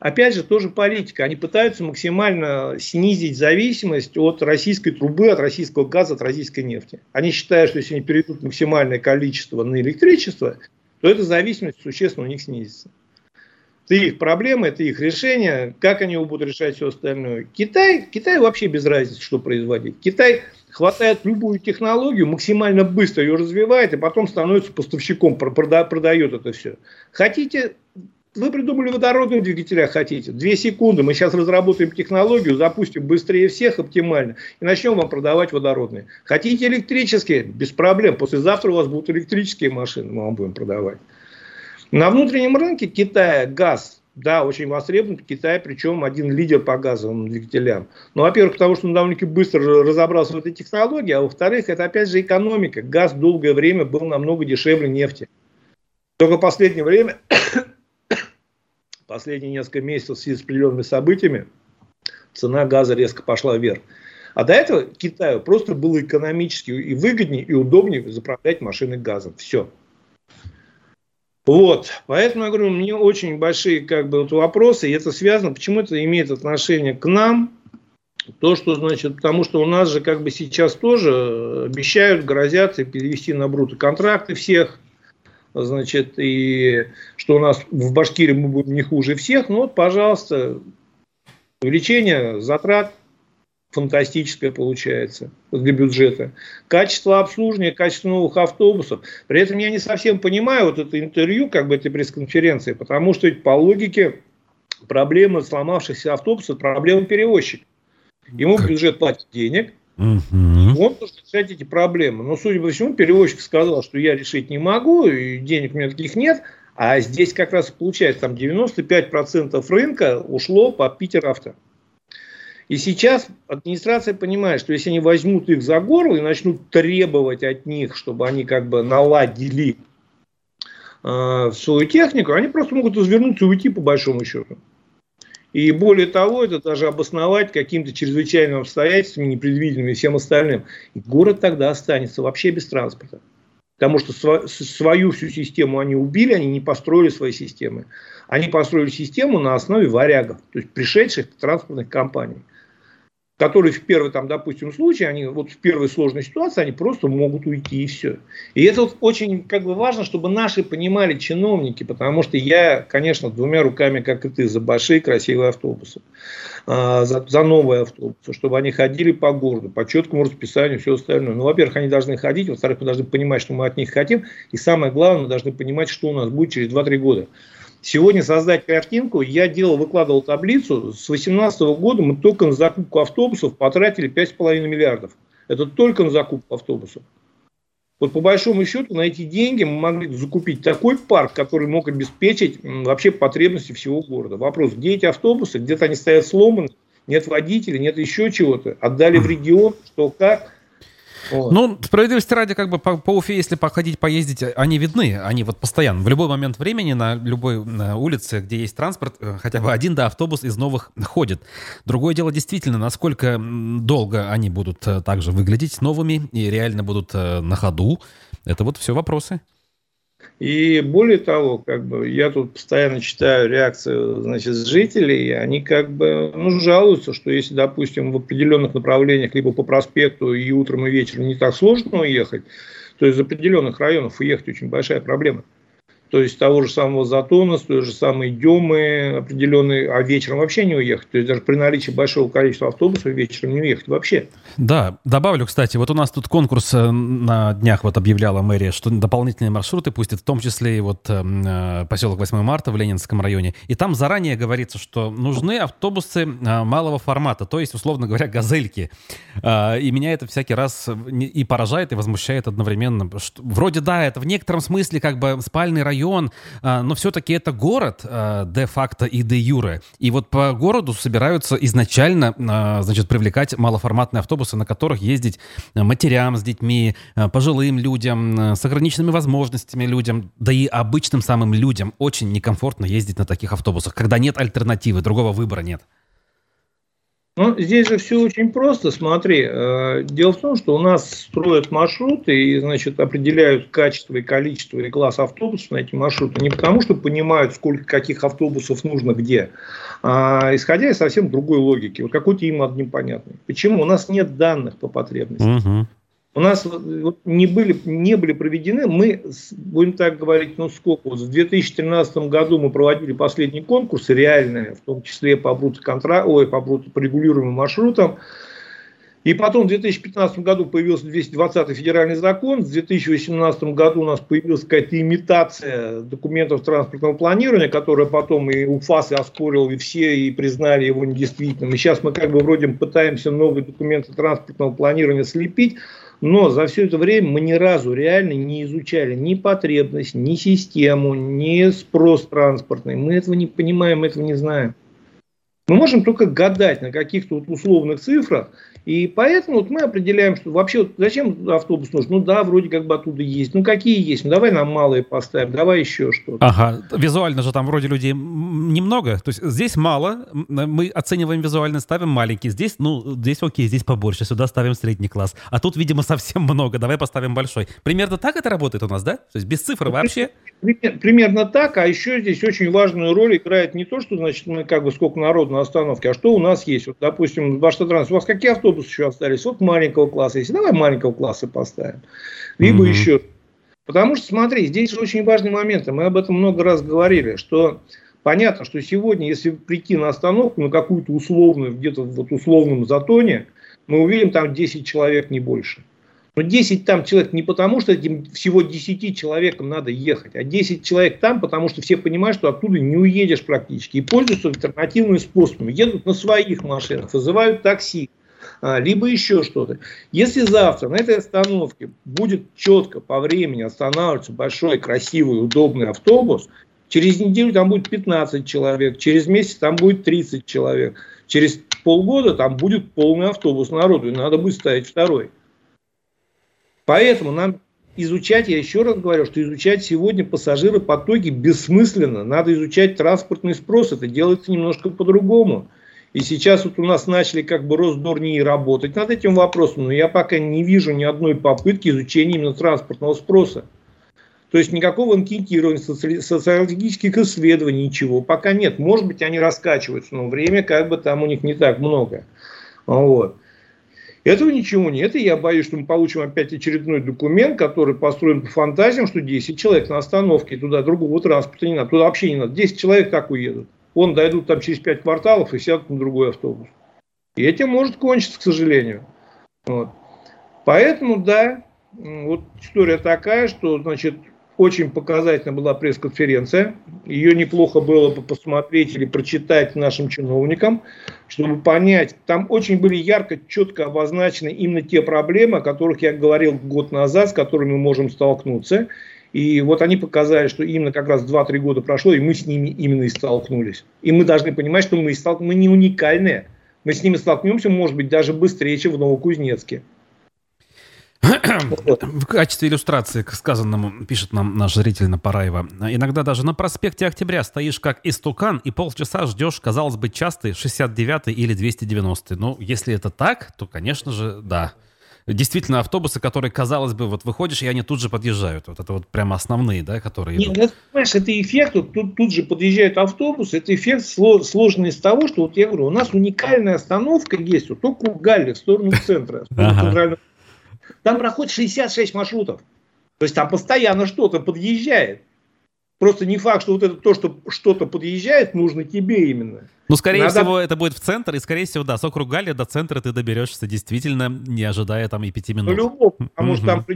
Опять же, тоже политика. Они пытаются максимально снизить зависимость от российской трубы, от российского газа, от российской нефти. Они считают, что если они перейдут максимальное количество на электричество, то эта зависимость существенно у них снизится. Это их проблемы, это их решение. Как они будут решать все остальное? Китай, Китай вообще без разницы, что производить. Китай хватает любую технологию, максимально быстро ее развивает, и потом становится поставщиком, прода, продает это все. Хотите, вы придумали водородные двигателя, хотите. Две секунды, мы сейчас разработаем технологию, запустим быстрее всех, оптимально, и начнем вам продавать водородные. Хотите электрические? Без проблем. Послезавтра у вас будут электрические машины, мы вам будем продавать. На внутреннем рынке Китая газ, да, очень востребован. Китай, причем один лидер по газовым двигателям. Ну, во-первых, потому что он довольно-таки быстро разобрался в этой технологии, а во-вторых, это опять же экономика. Газ долгое время был намного дешевле нефти. Только последнее время, последние несколько месяцев в связи с определенными событиями, цена газа резко пошла вверх. А до этого Китаю просто было экономически и выгоднее, и удобнее заправлять машины газом. Все. Вот, поэтому я говорю, мне очень большие как бы вот вопросы, и это связано, почему это имеет отношение к нам, то, что, значит, потому что у нас же как бы сейчас тоже обещают, грозятся перевести на бруто контракты всех, значит, и что у нас в Башкирии мы будем не хуже всех, ну вот, пожалуйста, увеличение затрат фантастическое получается для бюджета. Качество обслуживания, качество новых автобусов. При этом я не совсем понимаю вот это интервью, как бы этой пресс-конференции, потому что ведь по логике проблема сломавшихся автобусов, проблема перевозчика. Ему бюджет платит денег, Угу. Он должен решать эти проблемы. Но, судя по всему, перевозчик сказал, что я решить не могу, и денег у меня таких нет. А здесь как раз получается, там 95% рынка ушло по Питер авто. И сейчас администрация понимает, что если они возьмут их за горло и начнут требовать от них, чтобы они как бы наладили э, свою технику, они просто могут развернуться и уйти по большому счету. И более того, это даже обосновать каким-то чрезвычайным обстоятельствами, непредвиденными и всем остальным. И город тогда останется вообще без транспорта. Потому что свою всю систему они убили, они не построили свои системы. Они построили систему на основе варягов, то есть пришедших транспортных компаний которые в первый, там, допустим, случае, они вот в первой сложной ситуации, они просто могут уйти и все. И это вот очень как бы важно, чтобы наши понимали чиновники, потому что я, конечно, двумя руками, как и ты, за большие красивые автобусы, а, за, за новые автобусы, чтобы они ходили по городу, по четкому расписанию, все остальное. Ну, во-первых, они должны ходить, во-вторых, мы должны понимать, что мы от них хотим, и самое главное, мы должны понимать, что у нас будет через 2-3 года. Сегодня создать картинку, я делал, выкладывал таблицу, с 2018 года мы только на закупку автобусов потратили 5,5 миллиардов. Это только на закупку автобусов. Вот по большому счету на эти деньги мы могли закупить такой парк, который мог обеспечить вообще потребности всего города. Вопрос, где эти автобусы, где-то они стоят сломаны, нет водителей, нет еще чего-то. Отдали в регион, что как. Вот. Ну, справедливости ради, как бы по, по Уфе, если походить, поездить, они видны, они вот постоянно. В любой момент времени на любой на улице, где есть транспорт, э, хотя бы один да, автобус из новых ходит. Другое дело действительно, насколько долго они будут э, также выглядеть новыми и реально будут э, на ходу. Это вот все вопросы. И более того, как бы я тут постоянно читаю реакцию значит, жителей, они как бы ну, жалуются, что если, допустим, в определенных направлениях, либо по проспекту и утром, и вечером не так сложно уехать, то из определенных районов уехать очень большая проблема то есть того же самого Затона, с той же самой Демы определенной, а вечером вообще не уехать. То есть даже при наличии большого количества автобусов вечером не уехать вообще. Да, добавлю, кстати, вот у нас тут конкурс э, на днях вот объявляла мэрия, что дополнительные маршруты пустят, в том числе и вот э, э поселок 8 марта в Ленинском районе. И там заранее говорится, что нужны автобусы э, малого формата, то есть, условно говоря, газельки. Э, и меня это всякий раз и поражает, и возмущает одновременно. Что, вроде да, это в некотором смысле как бы спальный район, район, а, но все-таки это город а, де-факто и де-юре. И вот по городу собираются изначально, а, значит, привлекать малоформатные автобусы, на которых ездить матерям с детьми, пожилым людям, с ограниченными возможностями людям, да и обычным самым людям очень некомфортно ездить на таких автобусах, когда нет альтернативы, другого выбора нет. Ну, здесь же все очень просто. Смотри, э, дело в том, что у нас строят маршруты и, значит, определяют качество и количество и класс автобусов на эти маршруты не потому, что понимают, сколько каких автобусов нужно где, а исходя из совсем другой логики. Вот какой-то им непонятный. Почему? У нас нет данных по потребностям. Угу. У нас вот не, были, не были проведены, мы, будем так говорить, ну сколько, в 2013 году мы проводили последний конкурс, реальные, в том числе по брутоконтра... ой, по, бруто, по регулируемым маршрутам. И потом в 2015 году появился 220 федеральный закон, в 2018 году у нас появилась какая-то имитация документов транспортного планирования, которая потом и УФАС и оспорил, и все и признали его недействительным. И сейчас мы как бы вроде пытаемся новые документы транспортного планирования слепить, но за все это время мы ни разу реально не изучали ни потребность, ни систему, ни спрос транспортный. Мы этого не понимаем, этого не знаем. Мы можем только гадать на каких-то вот условных цифрах, и поэтому вот мы определяем, что вообще вот зачем автобус нужен? Ну да, вроде как бы оттуда есть. Ну какие есть? Ну давай нам малые поставим, давай еще что-то. Ага, визуально же там вроде людей немного. То есть здесь мало, мы оцениваем визуально, ставим маленький. Здесь, ну, здесь окей, здесь побольше, сюда ставим средний класс. А тут, видимо, совсем много, давай поставим большой. Примерно так это работает у нас, да? То есть без цифр ну, вообще? Примерно так, а еще здесь очень важную роль играет не то, что, значит, мы как бы сколько народу на остановке, а что у нас есть. Вот, допустим, Баштатранс, у вас какие автобусы автобус еще остались. Вот маленького класса есть. Давай маленького класса поставим. Либо mm-hmm. еще. Потому что, смотри, здесь очень важный момент. Мы об этом много раз говорили, что понятно, что сегодня, если прийти на остановку, на какую-то условную, где-то в вот условном затоне, мы увидим там 10 человек, не больше. Но 10 там человек не потому, что этим всего 10 человекам надо ехать, а 10 человек там, потому что все понимают, что оттуда не уедешь практически. И пользуются альтернативными способами. Едут на своих машинах, вызывают такси. А, либо еще что-то. Если завтра на этой остановке будет четко по времени останавливаться большой, красивый, удобный автобус, через неделю там будет 15 человек, через месяц там будет 30 человек, через полгода там будет полный автобус народу, и надо будет ставить второй. Поэтому нам изучать, я еще раз говорю, что изучать сегодня пассажиропотоки бессмысленно. Надо изучать транспортный спрос. Это делается немножко по-другому. И сейчас вот у нас начали как бы Росдорнии работать над этим вопросом, но я пока не вижу ни одной попытки изучения именно транспортного спроса. То есть никакого анкетирования, социологических исследований, ничего пока нет. Может быть, они раскачиваются, но время как бы там у них не так много. Вот. Этого ничего нет, и я боюсь, что мы получим опять очередной документ, который построен по фантазиям, что 10 человек на остановке, туда другого транспорта не надо, туда вообще не надо. 10 человек так уедут. Он дойдут там через 5 кварталов и сядут на другой автобус. И этим может кончиться, к сожалению. Вот. Поэтому, да, вот история такая, что, значит, очень показательна была пресс-конференция. Ее неплохо было бы посмотреть или прочитать нашим чиновникам, чтобы понять. Там очень были ярко, четко обозначены именно те проблемы, о которых я говорил год назад, с которыми мы можем столкнуться. И вот они показали, что именно как раз 2-3 года прошло, и мы с ними именно и столкнулись. И мы должны понимать, что мы, стол... мы не уникальные. Мы с ними столкнемся, может быть, даже быстрее, чем в Новокузнецке. В качестве иллюстрации к сказанному пишет нам наш зритель Напараева. Иногда даже на проспекте Октября стоишь как истукан и полчаса ждешь, казалось бы, частый 69 или 290 Ну, если это так, то, конечно же, да действительно автобусы, которые, казалось бы, вот выходишь, и они тут же подъезжают. Вот это вот прямо основные, да, которые Нет, идут. Нет, понимаешь, это эффект, вот тут, тут же подъезжают автобусы, это эффект сложный из того, что, вот я говорю, у нас уникальная остановка есть, вот только у Галли, в сторону центра. Там проходит 66 маршрутов. То есть там постоянно что-то подъезжает. Просто не факт, что вот это то, что что-то подъезжает, нужно тебе именно. Ну, скорее Надо... всего, это будет в центр, и, скорее всего, да, с округа до центра ты доберешься действительно, не ожидая там и пяти минут. Ну, любого, потому что там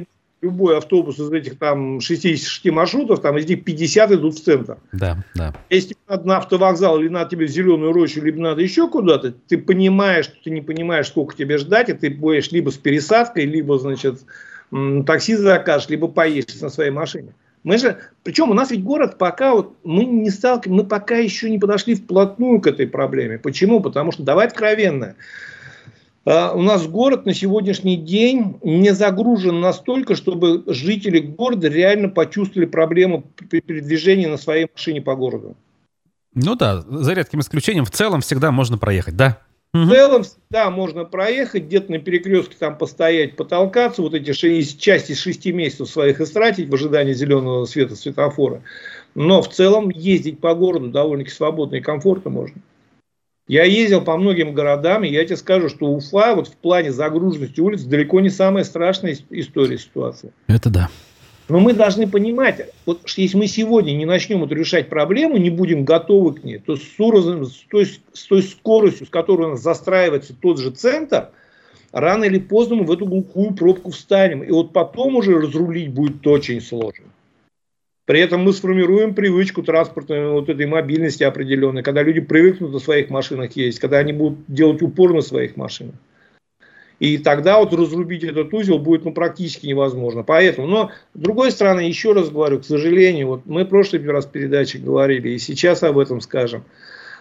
любой автобус из этих там 66 маршрутов, там из них 50 идут в центр. Да, да. Если надо на автовокзал, или надо тебе в зеленую рощу, либо надо еще куда-то, ты понимаешь, что ты не понимаешь, сколько тебе ждать, и ты будешь либо с пересадкой, либо, значит, такси закажешь, либо поедешь на своей машине. Мы же, причем у нас ведь город пока вот мы не сталкиваемся, мы пока еще не подошли вплотную к этой проблеме. Почему? Потому что, давай откровенно, у нас город на сегодняшний день не загружен настолько, чтобы жители города реально почувствовали проблему передвижения на своей машине по городу. Ну да, за редким исключением, в целом всегда можно проехать, да? В целом всегда можно проехать, где-то на перекрестке там постоять, потолкаться, вот эти шесть, части шести месяцев своих истратить в ожидании зеленого света светофора. Но в целом ездить по городу довольно-таки свободно и комфортно можно. Я ездил по многим городам, и я тебе скажу, что Уфа вот в плане загруженности улиц далеко не самая страшная история ситуации. Это да. Но мы должны понимать, вот если мы сегодня не начнем эту решать проблему, не будем готовы к ней, то с, уровнем, с, той, с той скоростью, с которой у нас застраивается тот же центр, рано или поздно мы в эту глухую пробку встанем. И вот потом уже разрулить будет очень сложно. При этом мы сформируем привычку транспортной вот этой мобильности определенной, когда люди привыкнут на своих машинах ездить, когда они будут делать упор на своих машинах. И тогда вот разрубить этот узел будет ну, практически невозможно. Поэтому, но с другой стороны, еще раз говорю, к сожалению, вот мы в прошлый раз передачи говорили, и сейчас об этом скажем,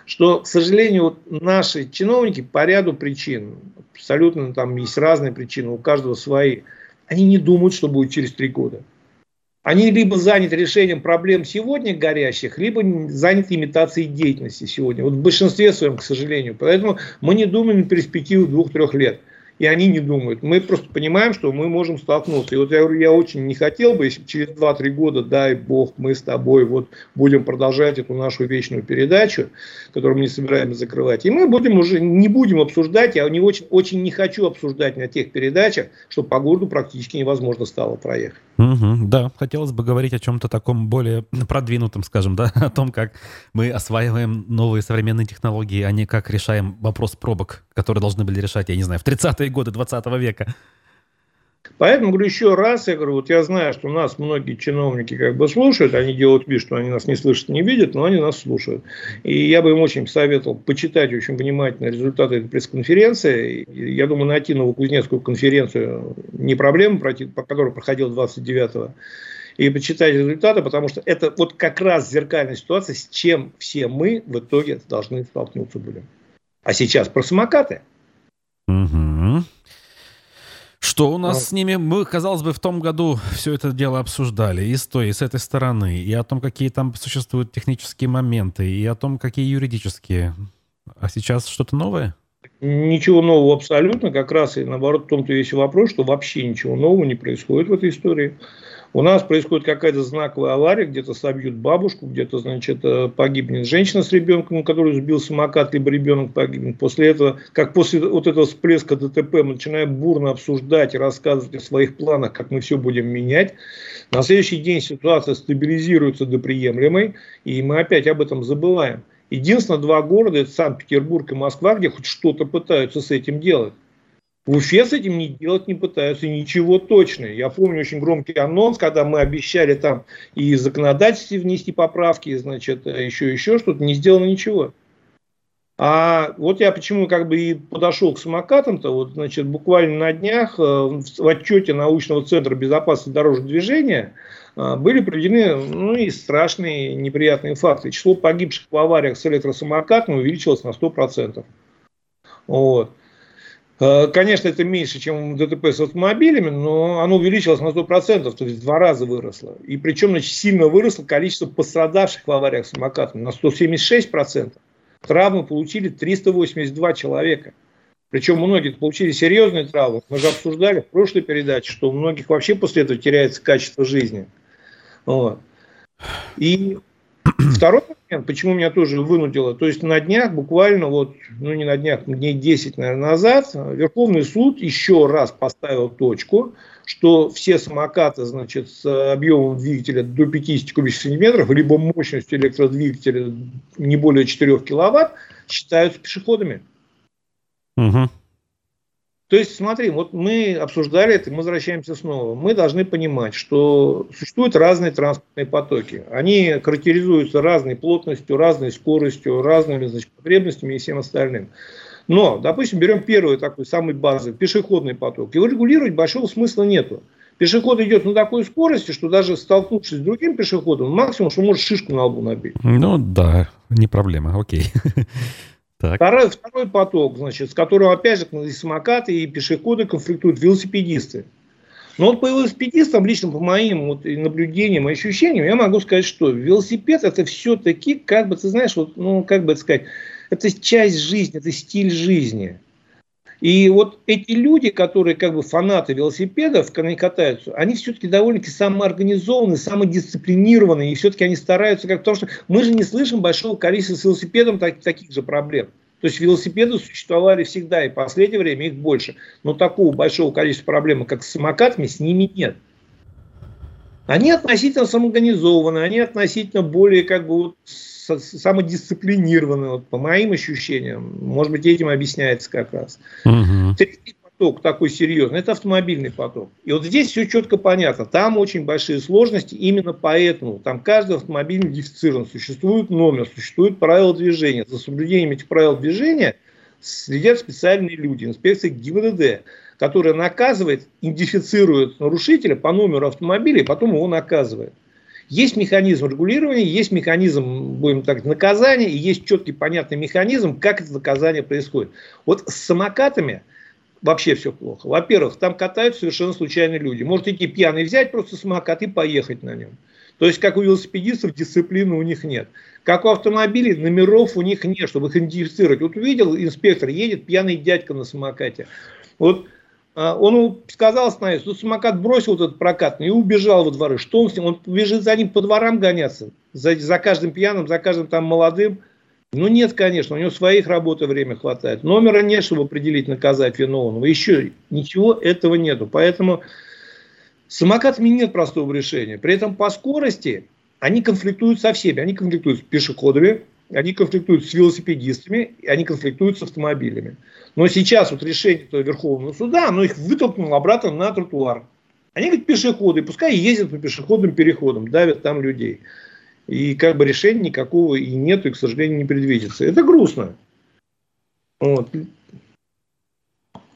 что, к сожалению, вот наши чиновники по ряду причин, абсолютно там есть разные причины, у каждого свои, они не думают, что будет через три года. Они либо заняты решением проблем сегодня горящих, либо заняты имитацией деятельности сегодня. Вот в большинстве своем, к сожалению. Поэтому мы не думаем о перспективе двух-трех лет и они не думают. Мы просто понимаем, что мы можем столкнуться. И вот я говорю, я очень не хотел бы, если через 2-3 года, дай бог, мы с тобой вот будем продолжать эту нашу вечную передачу, которую мы не собираемся закрывать. И мы будем уже, не будем обсуждать, я не очень, очень не хочу обсуждать на тех передачах, что по городу практически невозможно стало проехать. Угу, да, хотелось бы говорить о чем-то таком более продвинутом, скажем, да, о том, как мы осваиваем новые современные технологии, а не как решаем вопрос пробок, которые должны были решать, я не знаю, в 30-е годы 20 века. Поэтому, говорю, еще раз, я говорю, вот я знаю, что нас многие чиновники как бы слушают, они делают вид, что они нас не слышат, не видят, но они нас слушают. И я бы им очень советовал почитать очень внимательно результаты этой пресс-конференции. Я думаю, найти Новокузнецкую конференцию не проблема, по которой проходил 29-го, и почитать результаты, потому что это вот как раз зеркальная ситуация, с чем все мы в итоге должны столкнуться будем. А сейчас про самокаты. Угу. Что у нас ну, с ними? Мы, казалось бы, в том году все это дело обсуждали и с той, и с этой стороны, и о том, какие там существуют технические моменты, и о том, какие юридические. А сейчас что-то новое? Ничего нового абсолютно. Как раз и наоборот в том-то весь вопрос, что вообще ничего нового не происходит в этой истории. У нас происходит какая-то знаковая авария, где-то собьют бабушку, где-то, значит, э, погибнет женщина с ребенком, который сбил самокат, либо ребенок погибнет. После этого, как после вот этого всплеска ДТП, мы начинаем бурно обсуждать и рассказывать о своих планах, как мы все будем менять. На следующий день ситуация стабилизируется до приемлемой, и мы опять об этом забываем. Единственное, два города, это Санкт-Петербург и Москва, где хоть что-то пытаются с этим делать. В Уфе с этим не делать не пытаются, ничего точно. Я помню очень громкий анонс, когда мы обещали там и законодательстве внести поправки, значит, еще еще что-то, не сделано ничего. А вот я почему как бы и подошел к самокатам-то, вот, значит, буквально на днях э, в отчете научного центра безопасности дорожного движения э, были проведены ну, и страшные неприятные факты. Число погибших в авариях с электросамокатами увеличилось на 100%. Вот. Э, конечно, это меньше, чем ДТП с автомобилями, но оно увеличилось на 100%, то есть в два раза выросло. И причем значит, сильно выросло количество пострадавших в авариях с самокатами на 176%. Травмы получили 382 человека. Причем многие получили серьезные травмы. Мы же обсуждали в прошлой передаче, что у многих вообще после этого теряется качество жизни. Вот. И Второй момент, почему меня тоже вынудило, то есть на днях, буквально вот, ну не на днях, дней 10, наверное, назад, Верховный суд еще раз поставил точку, что все самокаты, значит, с объемом двигателя до 50 кубических сантиметров, либо мощностью электродвигателя не более 4 киловатт, считаются пешеходами. Угу. То есть, смотри, вот мы обсуждали это, мы возвращаемся снова. Мы должны понимать, что существуют разные транспортные потоки. Они характеризуются разной плотностью, разной скоростью, разными значит, потребностями и всем остальным. Но, допустим, берем первый такой, самый базовый, пешеходный поток. Его регулировать большого смысла нету. Пешеход идет на такой скорости, что даже столкнувшись с другим пешеходом, максимум, что может шишку на лбу набить. Ну да, не проблема, окей. Так. Второй, второй поток, значит, с которым, опять же, и самокаты, и пешеходы конфликтуют, велосипедисты. Но вот по велосипедистам, лично по моим вот, наблюдениям и ощущениям, я могу сказать, что велосипед это все-таки, как бы, ты знаешь, вот, ну, как бы это сказать, это часть жизни, это стиль жизни. И вот эти люди, которые как бы фанаты велосипедов, когда они катаются, они все-таки довольно-таки самоорганизованы, самодисциплинированы, и все-таки они стараются, как потому что мы же не слышим большого количества с велосипедом так, таких же проблем. То есть велосипеды существовали всегда, и в последнее время их больше. Но такого большого количества проблем, как с самокатами, с ними нет. Они относительно самоорганизованы, они относительно более как бы вот самодисциплинированы, вот, по моим ощущениям. Может быть, этим объясняется как раз. Угу. Третий поток такой серьезный, это автомобильный поток. И вот здесь все четко понятно. Там очень большие сложности, именно поэтому там каждый автомобиль идентифицирован. Существует номер, существует правила движения. За соблюдением этих правил движения следят специальные люди, инспекция ГИБДД, которая наказывает, идентифицирует нарушителя по номеру автомобиля и потом его наказывает. Есть механизм регулирования, есть механизм, будем так, наказания, и есть четкий понятный механизм, как это наказание происходит. Вот с самокатами вообще все плохо. Во-первых, там катаются совершенно случайные люди. Может идти пьяный взять просто самокат и поехать на нем. То есть, как у велосипедистов, дисциплины у них нет. Как у автомобилей, номеров у них нет, чтобы их идентифицировать. Вот увидел инспектор, едет пьяный дядька на самокате. Вот он сказал остановиться, тут самокат бросил этот прокатный и убежал во дворы. Что он с ним? Он бежит за ним по дворам гоняться, за, за каждым пьяным, за каждым там молодым. Ну нет, конечно, у него своих работы время хватает. Номера нет, чтобы определить, наказать виновного. Еще ничего этого нету. Поэтому с самокатами нет простого решения. При этом по скорости они конфликтуют со всеми. Они конфликтуют с пешеходами, они конфликтуют с велосипедистами, они конфликтуют с автомобилями. Но сейчас вот решение Верховного суда, оно их вытолкнуло обратно на тротуар. Они говорят, пешеходы, пускай ездят по пешеходным переходам, давят там людей. И как бы решения никакого и нету, и, к сожалению, не предвидится. Это грустно. Вот.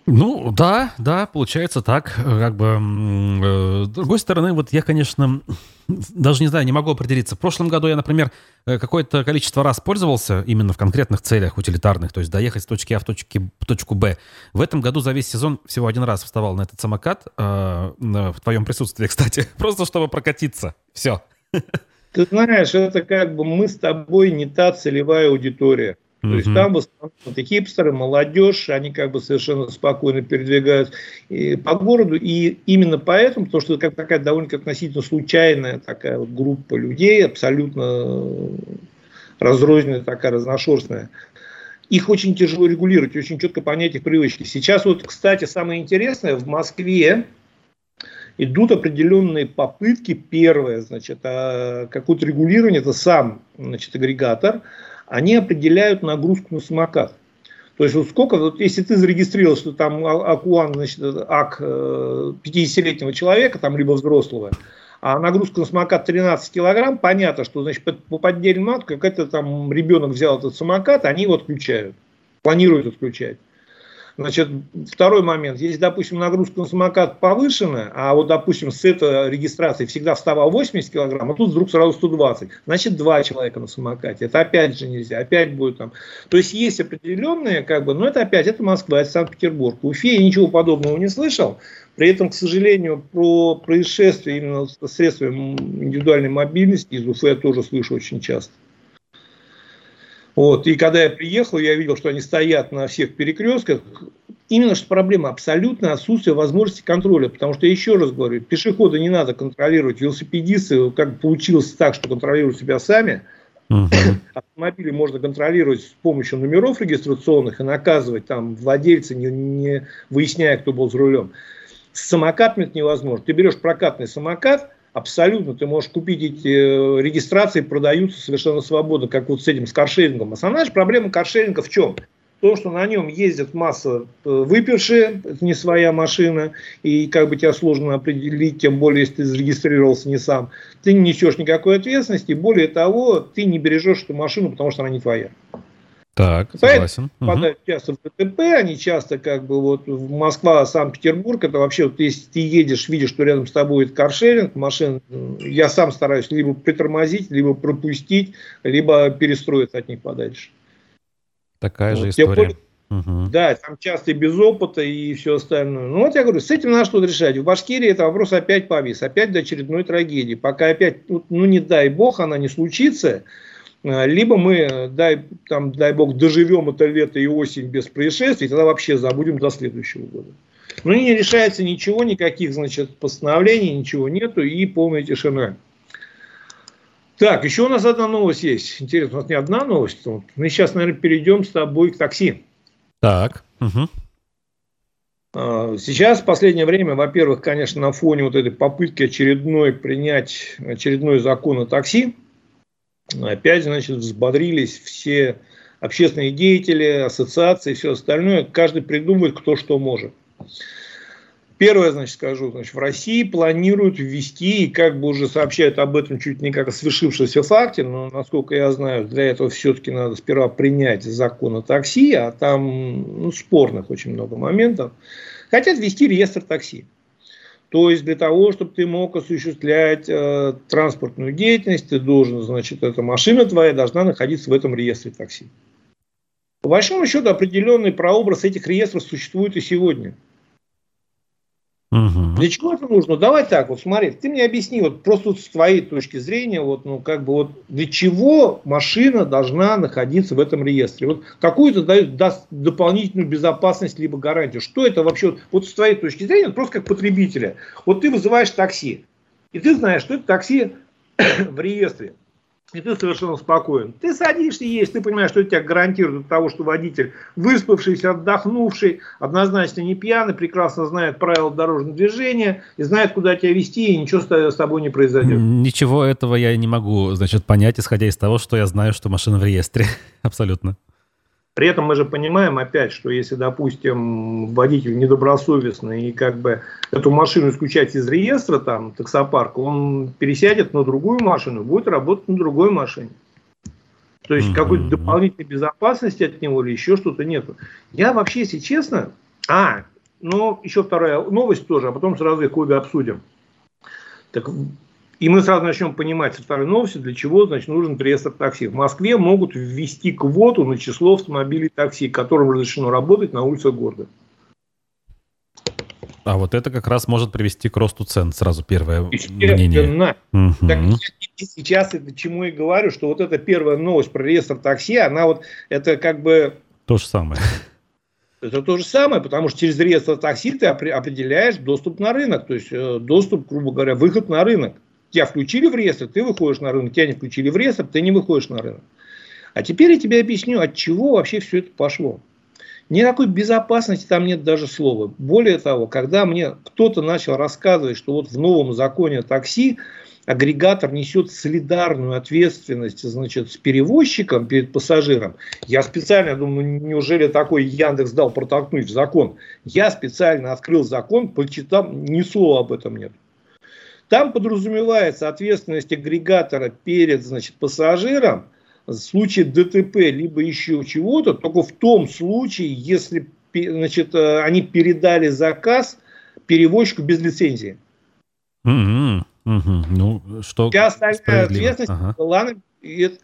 Ну, да, да, получается так. Как бы, э, с другой стороны, вот я, конечно, даже не знаю, не могу определиться. В прошлом году я, например, э, какое-то количество раз пользовался именно в конкретных целях утилитарных, то есть доехать с точки А в, точке, в точку Б. В этом году за весь сезон всего один раз вставал на этот самокат, э, в твоем присутствии, кстати, просто чтобы прокатиться. Все. Ты знаешь, это как бы мы с тобой не та целевая аудитория. То есть там в основном вот, хипстеры, молодежь, они как бы совершенно спокойно передвигаются по городу. И именно поэтому, потому что это как такая довольно относительно случайная такая вот группа людей, абсолютно разрозненная, такая разношерстная, их очень тяжело регулировать, очень четко понять их привычки. Сейчас вот, кстати, самое интересное, в Москве идут определенные попытки. Первое, значит, а, какое-то регулирование, это сам значит, агрегатор – они определяют нагрузку на самокат. То есть вот сколько, вот если ты зарегистрировал, что там а, АКУАН, значит, АК 50-летнего э, человека, там либо взрослого, а нагрузка на самокат 13 килограмм, понятно, что значит по поддельному акту, как это там ребенок взял этот самокат, они его отключают, планируют отключать. Значит, второй момент. Если, допустим, нагрузка на самокат повышенная, а вот, допустим, с этой регистрации всегда вставал 80 килограмм, а тут вдруг сразу 120, значит, два человека на самокате. Это опять же нельзя, опять будет там. То есть есть определенные, как бы, но это опять, это Москва, это Санкт-Петербург. Уфе я ничего подобного не слышал. При этом, к сожалению, про происшествия именно с средствами индивидуальной мобильности из Уфы я тоже слышу очень часто. Вот. И когда я приехал, я видел, что они стоят на всех перекрестках. Именно что проблема абсолютно отсутствие возможности контроля. Потому что, еще раз говорю, пешехода не надо контролировать. Велосипедисты, как получилось так, что контролируют себя сами. Угу. Автомобили можно контролировать с помощью номеров регистрационных и наказывать там владельца, не, не выясняя, кто был за рулем. С самокатами это невозможно. Ты берешь прокатный самокат, абсолютно ты можешь купить эти э, регистрации, продаются совершенно свободно, как вот с этим, с каршерингом. Основная же проблема каршеринга в чем? То, что на нем ездят масса э, выпившие, это не своя машина, и как бы тебя сложно определить, тем более, если ты зарегистрировался не сам. Ты не несешь никакой ответственности, более того, ты не бережешь эту машину, потому что она не твоя. Так, согласен. Попадают угу. часто в ДТП, они часто как бы вот Москва, Санкт-Петербург, это вообще вот если ты едешь, видишь, что рядом с тобой будет каршеринг, машин, я сам стараюсь либо притормозить, либо пропустить, либо перестроиться от них подальше. Такая вот. же история. Более, угу. Да, там часто и без опыта и все остальное. Ну вот я говорю, с этим надо что-то решать. В Башкирии это вопрос опять повис, опять до очередной трагедии. Пока опять, ну, ну не дай бог, она не случится, либо мы, дай, там, дай бог, доживем это лето и осень без происшествий, тогда вообще забудем до следующего года. Но не решается ничего, никаких, значит, постановлений, ничего нету и полная тишина. Так, еще у нас одна новость есть. Интересно, у нас не одна новость. Мы сейчас, наверное, перейдем с тобой к такси. Так. Угу. Сейчас, в последнее время, во-первых, конечно, на фоне вот этой попытки очередной принять очередной закон о такси, опять, значит, взбодрились все общественные деятели, ассоциации, все остальное. Каждый придумывает, кто что может. Первое, значит, скажу, значит, в России планируют ввести, и как бы уже сообщают об этом чуть не как о свершившемся факте, но, насколько я знаю, для этого все-таки надо сперва принять закон о такси, а там ну, спорных очень много моментов. Хотят ввести реестр такси. То есть для того, чтобы ты мог осуществлять э, транспортную деятельность, ты должен, значит, эта машина твоя должна находиться в этом реестре такси. По большому счету определенный прообраз этих реестров существует и сегодня. Угу. Для чего это нужно? Давай так, вот смотри, ты мне объясни, вот просто с твоей точки зрения, вот, ну, как бы вот, для чего машина должна находиться в этом реестре? Вот какую-то дает, даст дополнительную безопасность, либо гарантию. Что это вообще, вот с твоей точки зрения, просто как потребителя. Вот ты вызываешь такси, и ты знаешь, что это такси в реестре и ты совершенно спокоен. Ты садишься есть, ты понимаешь, что это тебя гарантирует от того, что водитель выспавшийся, отдохнувший, однозначно не пьяный, прекрасно знает правила дорожного движения и знает, куда тебя вести, и ничего с тобой не произойдет. Ничего этого я не могу, значит, понять, исходя из того, что я знаю, что машина в реестре. Абсолютно. При этом мы же понимаем опять, что если, допустим, водитель недобросовестный и как бы эту машину исключать из реестра там таксопарка, он пересядет на другую машину, будет работать на другой машине. То есть какой-то дополнительной безопасности от него или еще что-то нету. Я вообще, если честно, а, ну еще вторая новость тоже, а потом сразу их обе обсудим. Так и мы сразу начнем понимать со второй новости, для чего значит, нужен реестр такси. В Москве могут ввести квоту на число автомобилей такси, которым разрешено работать на улицах города. А вот это как раз может привести к росту цен, сразу первое мнение. Угу. Так, сейчас это чему и говорю, что вот эта первая новость про реестр такси, она вот, это как бы... То же самое. Это то же самое, потому что через реестр такси ты определяешь доступ на рынок, то есть э, доступ, грубо говоря, выход на рынок. Тебя включили в реестр, ты выходишь на рынок, тебя не включили в реестр, ты не выходишь на рынок. А теперь я тебе объясню, от чего вообще все это пошло. Никакой безопасности там нет даже слова. Более того, когда мне кто-то начал рассказывать, что вот в новом законе такси агрегатор несет солидарную ответственность значит, с перевозчиком перед пассажиром. Я специально думаю, неужели такой Яндекс дал протолкнуть в закон? Я специально открыл закон, почитал, ни слова об этом нет. Там подразумевается ответственность агрегатора перед значит, пассажиром в случае ДТП, либо еще чего-то, только в том случае, если значит, э, они передали заказ перевозчику без лицензии. Mm-hmm. Mm-hmm. Ну, что Вся остальная ответственность ага. была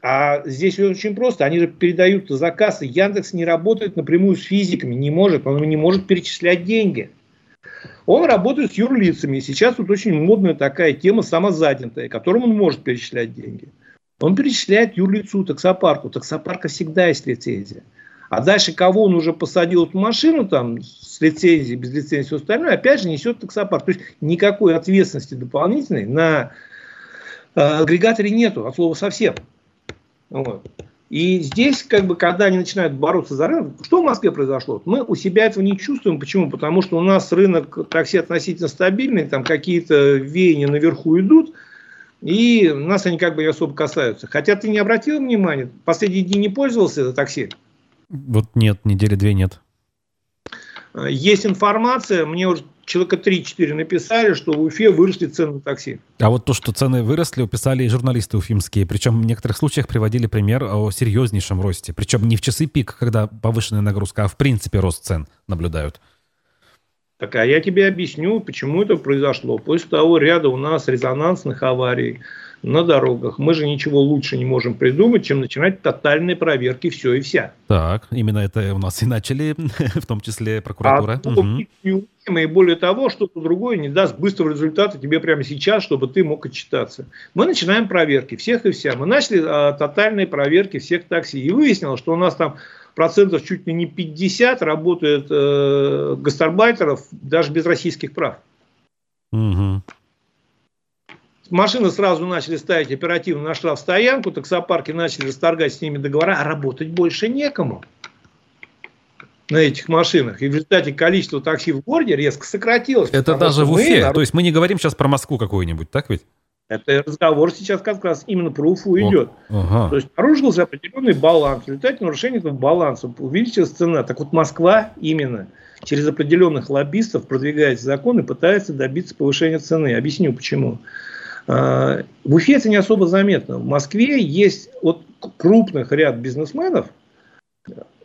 а здесь очень просто. Они же передают заказ, Яндекс не работает напрямую с физиками, не может, он не может перечислять деньги. Он работает с юрлицами. Сейчас тут очень модная такая тема самозанятая, которым он может перечислять деньги. Он перечисляет юрлицу, таксопарку. Таксопарка всегда есть лицензия. А дальше кого он уже посадил в машину там с лицензией, без лицензии, все остальное, опять же несет таксопарк. То есть никакой ответственности дополнительной на э, агрегаторе нету, от слова совсем. Вот. И здесь, как бы, когда они начинают бороться за рынок, что в Москве произошло? Мы у себя этого не чувствуем. Почему? Потому что у нас рынок такси относительно стабильный, там какие-то веяния наверху идут, и нас они как бы не особо касаются. Хотя ты не обратил внимания, последние дни не пользовался это такси? Вот нет, недели две нет. Есть информация, мне уже человека 3-4 написали, что в Уфе выросли цены на такси. А вот то, что цены выросли, писали и журналисты уфимские. Причем в некоторых случаях приводили пример о серьезнейшем росте. Причем не в часы пик, когда повышенная нагрузка, а в принципе рост цен наблюдают. Так, а я тебе объясню, почему это произошло. После того ряда у нас резонансных аварий, на дорогах. Мы же ничего лучше не можем придумать, чем начинать тотальные проверки все и вся. Так, именно это у нас и начали, в том числе прокуратура. А угу. И более того, что-то другое не даст быстрого результата тебе прямо сейчас, чтобы ты мог отчитаться. Мы начинаем проверки всех и вся. Мы начали а, тотальные проверки всех такси. И выяснилось, что у нас там процентов чуть ли не 50 работает э, гастарбайтеров даже без российских прав. Угу машины сразу начали ставить оперативно на штрафстоянку, таксопарки начали расторгать с ними договора, а работать больше некому на этих машинах. И в результате количество такси в городе резко сократилось. Это даже в Уфе. Народ... То есть мы не говорим сейчас про Москву какую-нибудь, так ведь? Это разговор сейчас как раз именно про Уфу идет. Ага. То есть обнаружился определенный баланс. В результате нарушения этого баланса увеличилась цена. Так вот Москва именно через определенных лоббистов продвигает закон и пытается добиться повышения цены. Объясню почему. А, в Уфе это не особо заметно. В Москве есть вот крупных ряд бизнесменов,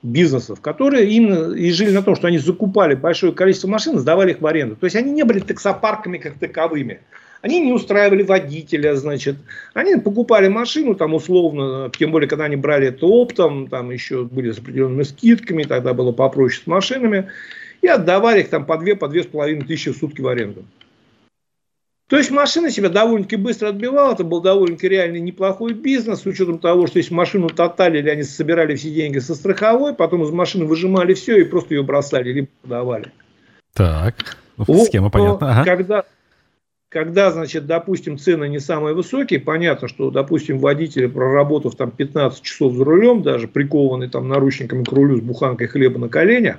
бизнесов, которые именно и жили на том, что они закупали большое количество машин, сдавали их в аренду. То есть они не были таксопарками как таковыми. Они не устраивали водителя, значит. Они покупали машину, там условно, тем более, когда они брали это оптом, там еще были с определенными скидками, тогда было попроще с машинами, и отдавали их там по две, по две с половиной тысячи в сутки в аренду. То есть машина себя довольно-таки быстро отбивала, это был довольно-таки реальный неплохой бизнес, с учетом того, что если машину тоталили, они собирали все деньги со страховой, потом из машины выжимали все и просто ее бросали, либо продавали. Так, вот, схема понятна. Ага. Когда, когда, значит, допустим, цены не самые высокие, понятно, что, допустим, водитель, проработав там 15 часов за рулем, даже прикованный там наручниками к рулю с буханкой хлеба на коленях,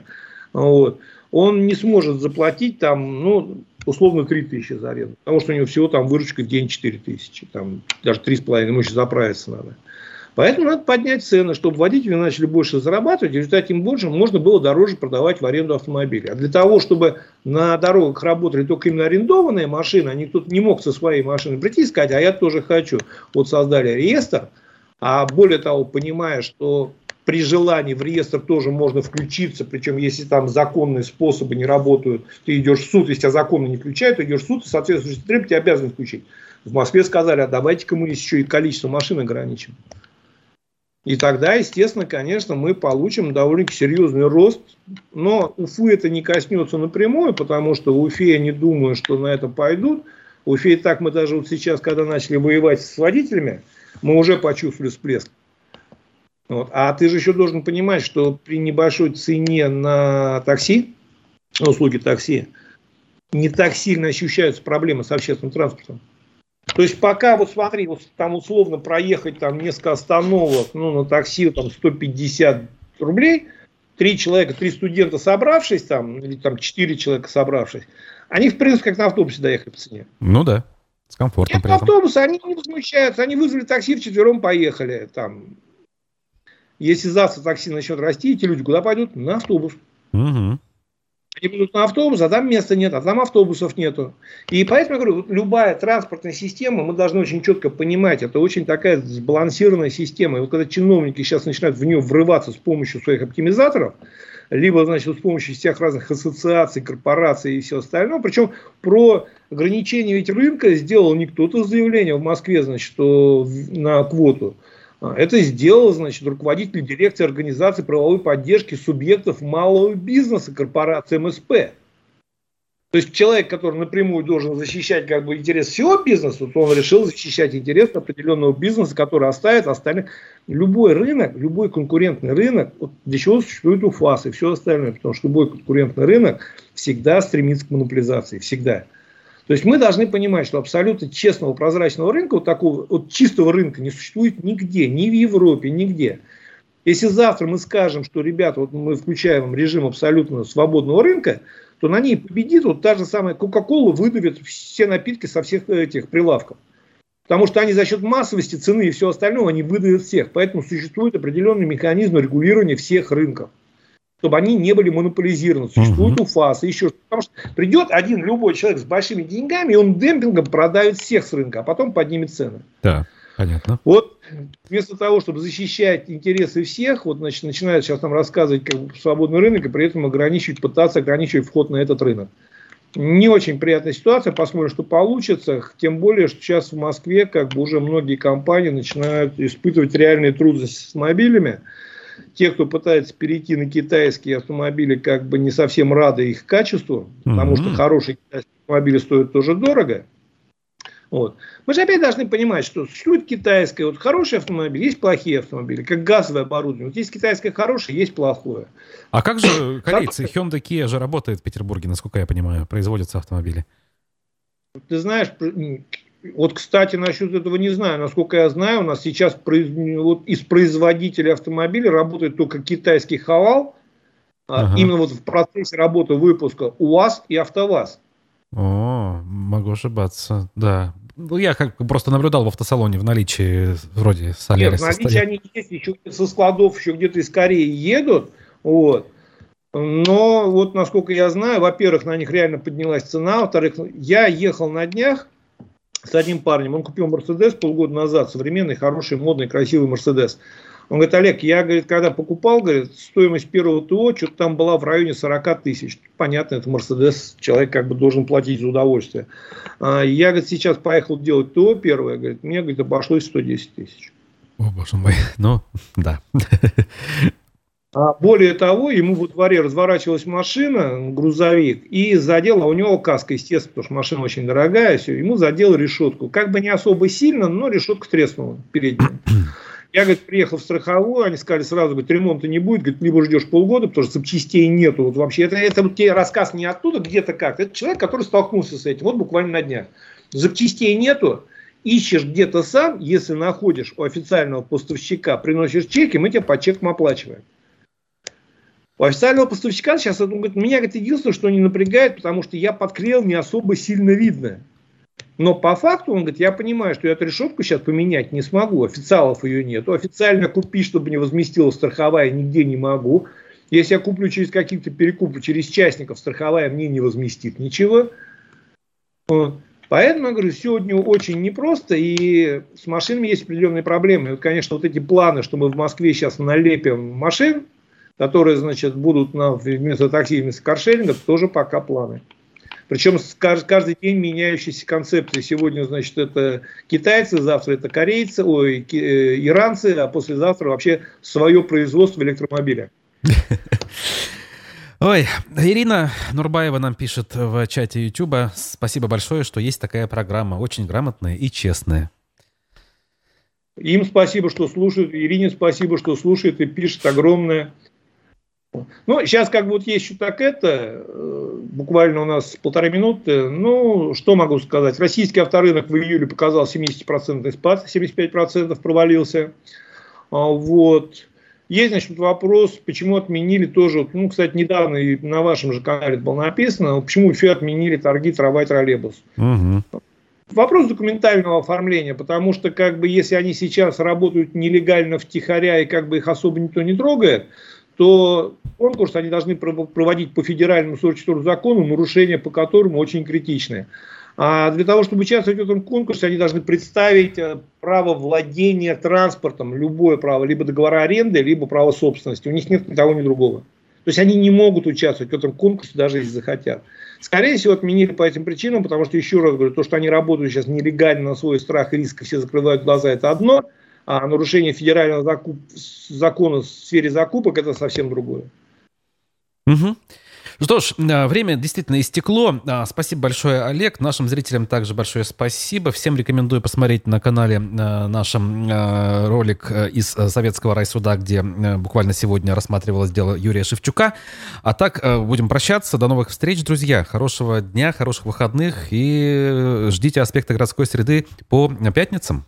вот, он не сможет заплатить там, ну, условно 3 тысячи за аренду. Потому что у него всего там выручка в день 4 тысячи. Там даже 3,5, ему еще заправиться надо. Поэтому надо поднять цены, чтобы водители начали больше зарабатывать, и в результате им больше можно было дороже продавать в аренду автомобили. А для того, чтобы на дорогах работали только именно арендованные машины, а никто не мог со своей машины прийти и сказать, а я тоже хочу. Вот создали реестр, а более того, понимая, что при желании в реестр тоже можно включиться, причем если там законные способы не работают, ты идешь в суд, если тебя законно не включают, ты идешь в суд, и соответствующий требования тебя обязаны включить. В Москве сказали, а давайте-ка мы еще и количество машин ограничим. И тогда, естественно, конечно, мы получим довольно серьезный рост. Но Уфу это не коснется напрямую, потому что в Уфе я не думаю, что на это пойдут. В Уфе и так мы даже вот сейчас, когда начали воевать с водителями, мы уже почувствовали всплеск. Вот. А ты же еще должен понимать, что при небольшой цене на такси, услуги такси, не так сильно ощущаются проблемы с общественным транспортом. То есть пока, вот смотри, вот там условно проехать там несколько остановок, ну, на такси там 150 рублей, три человека, три студента собравшись там, или там четыре человека собравшись, они, в принципе, как на автобусе доехали по цене. Ну да, с комфортом. Нет автобуса, они не возмущаются, они вызвали такси, вчетвером поехали там. Если завтра такси начнет расти, эти люди куда пойдут? На автобус. Угу. Они будут на автобус, а там места нет, а там автобусов нету. И поэтому я говорю, любая транспортная система, мы должны очень четко понимать, это очень такая сбалансированная система. И вот когда чиновники сейчас начинают в нее врываться с помощью своих оптимизаторов, либо, значит, с помощью всех разных ассоциаций, корпораций и все остальное. Причем про ограничение ведь рынка сделал не кто-то заявление в Москве, значит, что на квоту. Это сделал, значит, руководитель дирекции организации правовой поддержки субъектов малого бизнеса корпорации МСП. То есть человек, который напрямую должен защищать как бы интерес всего бизнеса, то он решил защищать интерес определенного бизнеса, который оставит остальных. Любой рынок, любой конкурентный рынок, вот для чего существует УФАС и все остальное, потому что любой конкурентный рынок всегда стремится к монополизации, всегда. То есть мы должны понимать, что абсолютно честного, прозрачного рынка, вот такого вот чистого рынка не существует нигде, ни в Европе, нигде. Если завтра мы скажем, что, ребята, вот мы включаем режим абсолютно свободного рынка, то на ней победит вот та же самая Кока-Кола выдавит все напитки со всех этих прилавков. Потому что они за счет массовости, цены и всего остального, они выдают всех. Поэтому существует определенный механизм регулирования всех рынков. Чтобы они не были монополизированы. Существует uh-huh. УФАС, еще что-то. Потому что придет один любой человек с большими деньгами, и он демпингом продает всех с рынка, а потом поднимет цены. Да. Понятно. Вот вместо того, чтобы защищать интересы всех, вот значит, начинают сейчас нам рассказывать как бы, свободный рынок и при этом ограничивать, пытаться ограничивать вход на этот рынок. Не очень приятная ситуация, посмотрим, что получится. Тем более, что сейчас в Москве как бы уже многие компании начинают испытывать реальные трудности с автомобилями. Те, кто пытается перейти на китайские автомобили, как бы не совсем рады их качеству, потому mm-hmm. что хорошие китайские автомобили стоят тоже дорого. Вот. Мы же опять должны понимать, что существует китайское, вот хороший автомобиль, есть плохие автомобили, как газовое оборудование. Вот есть китайское хорошее, есть плохое. А как же корейцы? Hyundai Kia же работает в Петербурге, насколько я понимаю, производятся автомобили. Ты знаешь, вот, кстати, насчет этого не знаю. Насколько я знаю, у нас сейчас вот, из производителей автомобилей работает только китайский Хавал. А ага. Именно вот в процессе работы выпуска УАЗ и АвтоВАЗ. О, могу ошибаться, да. Ну, я как просто наблюдал в автосалоне в наличии вроде Солярис. Нет, в наличии они есть, еще со складов еще где-то из Кореи едут, вот. Но вот насколько я знаю, во-первых, на них реально поднялась цена, во-вторых, я ехал на днях с одним парнем, он купил Мерседес полгода назад, современный, хороший, модный, красивый Мерседес. Он говорит, Олег, я, говорит, когда покупал, говорит, стоимость первого ТО что-то там была в районе 40 тысяч. Понятно, это Мерседес, человек как бы должен платить за удовольствие. А, я, говорит, сейчас поехал делать ТО первое, говорит, мне, говорит, обошлось 110 тысяч. О, боже мой, ну, да. А более того, ему во дворе разворачивалась машина, грузовик, и задел, а у него каска, естественно, потому что машина очень дорогая, все, ему задел решетку. Как бы не особо сильно, но решетка треснула передняя. Я, говорит, приехал в страховую, они сказали сразу, говорит, ремонта не будет, говорит, либо ждешь полгода, потому что запчастей нету. Вот вообще, это, это вот тебе рассказ не оттуда, где-то как. Это человек, который столкнулся с этим, вот буквально на днях. Запчастей нету, ищешь где-то сам, если находишь у официального поставщика, приносишь чеки, мы тебе по чекам оплачиваем. У официального поставщика сейчас, он говорит, меня говорит, единственное, что не напрягает, потому что я подклеил не особо сильно видно. Но по факту, он говорит, я понимаю, что я эту решетку сейчас поменять не смогу, официалов ее нет. Официально купить, чтобы не возместила страховая, нигде не могу. Если я куплю через какие-то перекупы, через частников, страховая мне не возместит ничего. Поэтому, я говорю, сегодня очень непросто, и с машинами есть определенные проблемы. И вот, конечно, вот эти планы, что мы в Москве сейчас налепим машин, которые, значит, будут на, вместо такси, вместо каршерингов, тоже пока планы. Причем каждый день меняющиеся концепции. Сегодня, значит, это китайцы, завтра это корейцы, ой, э, иранцы, а послезавтра вообще свое производство электромобиля. Ой, Ирина Нурбаева нам пишет в чате Ютуба. Спасибо большое, что есть такая программа. Очень грамотная и честная. Им спасибо, что слушают. Ирине спасибо, что слушает и пишет огромное. Ну, сейчас как бы вот есть еще так это, э, буквально у нас полторы минуты. Ну, что могу сказать? Российский авторынок в июле показал 70% спад, 75% провалился. А, вот. Есть, значит, вопрос, почему отменили тоже, ну, кстати, недавно и на вашем же канале это было написано, почему еще отменили торги трава и троллейбус. Угу. Вопрос документального оформления, потому что, как бы, если они сейчас работают нелегально втихаря и как бы их особо никто не трогает, то конкурс они должны проводить по федеральному 44 закону, нарушения по которому очень критичны. А для того, чтобы участвовать в этом конкурсе, они должны представить э, право владения транспортом, любое право, либо договора аренды, либо право собственности. У них нет ни того, ни другого. То есть они не могут участвовать в этом конкурсе, даже если захотят. Скорее всего, отменили по этим причинам, потому что, еще раз говорю, то, что они работают сейчас нелегально на свой страх и риск, все закрывают глаза, это одно, а нарушение федерального закуп... закона в сфере закупок, это совсем другое. Угу. Что ж, э, время действительно истекло. А, спасибо большое, Олег. Нашим зрителям также большое спасибо. Всем рекомендую посмотреть на канале э, нашем э, ролик из Советского райсуда, где буквально сегодня рассматривалось дело Юрия Шевчука. А так, будем прощаться. До новых встреч, друзья. Хорошего дня, хороших выходных и ждите аспекты городской среды по пятницам.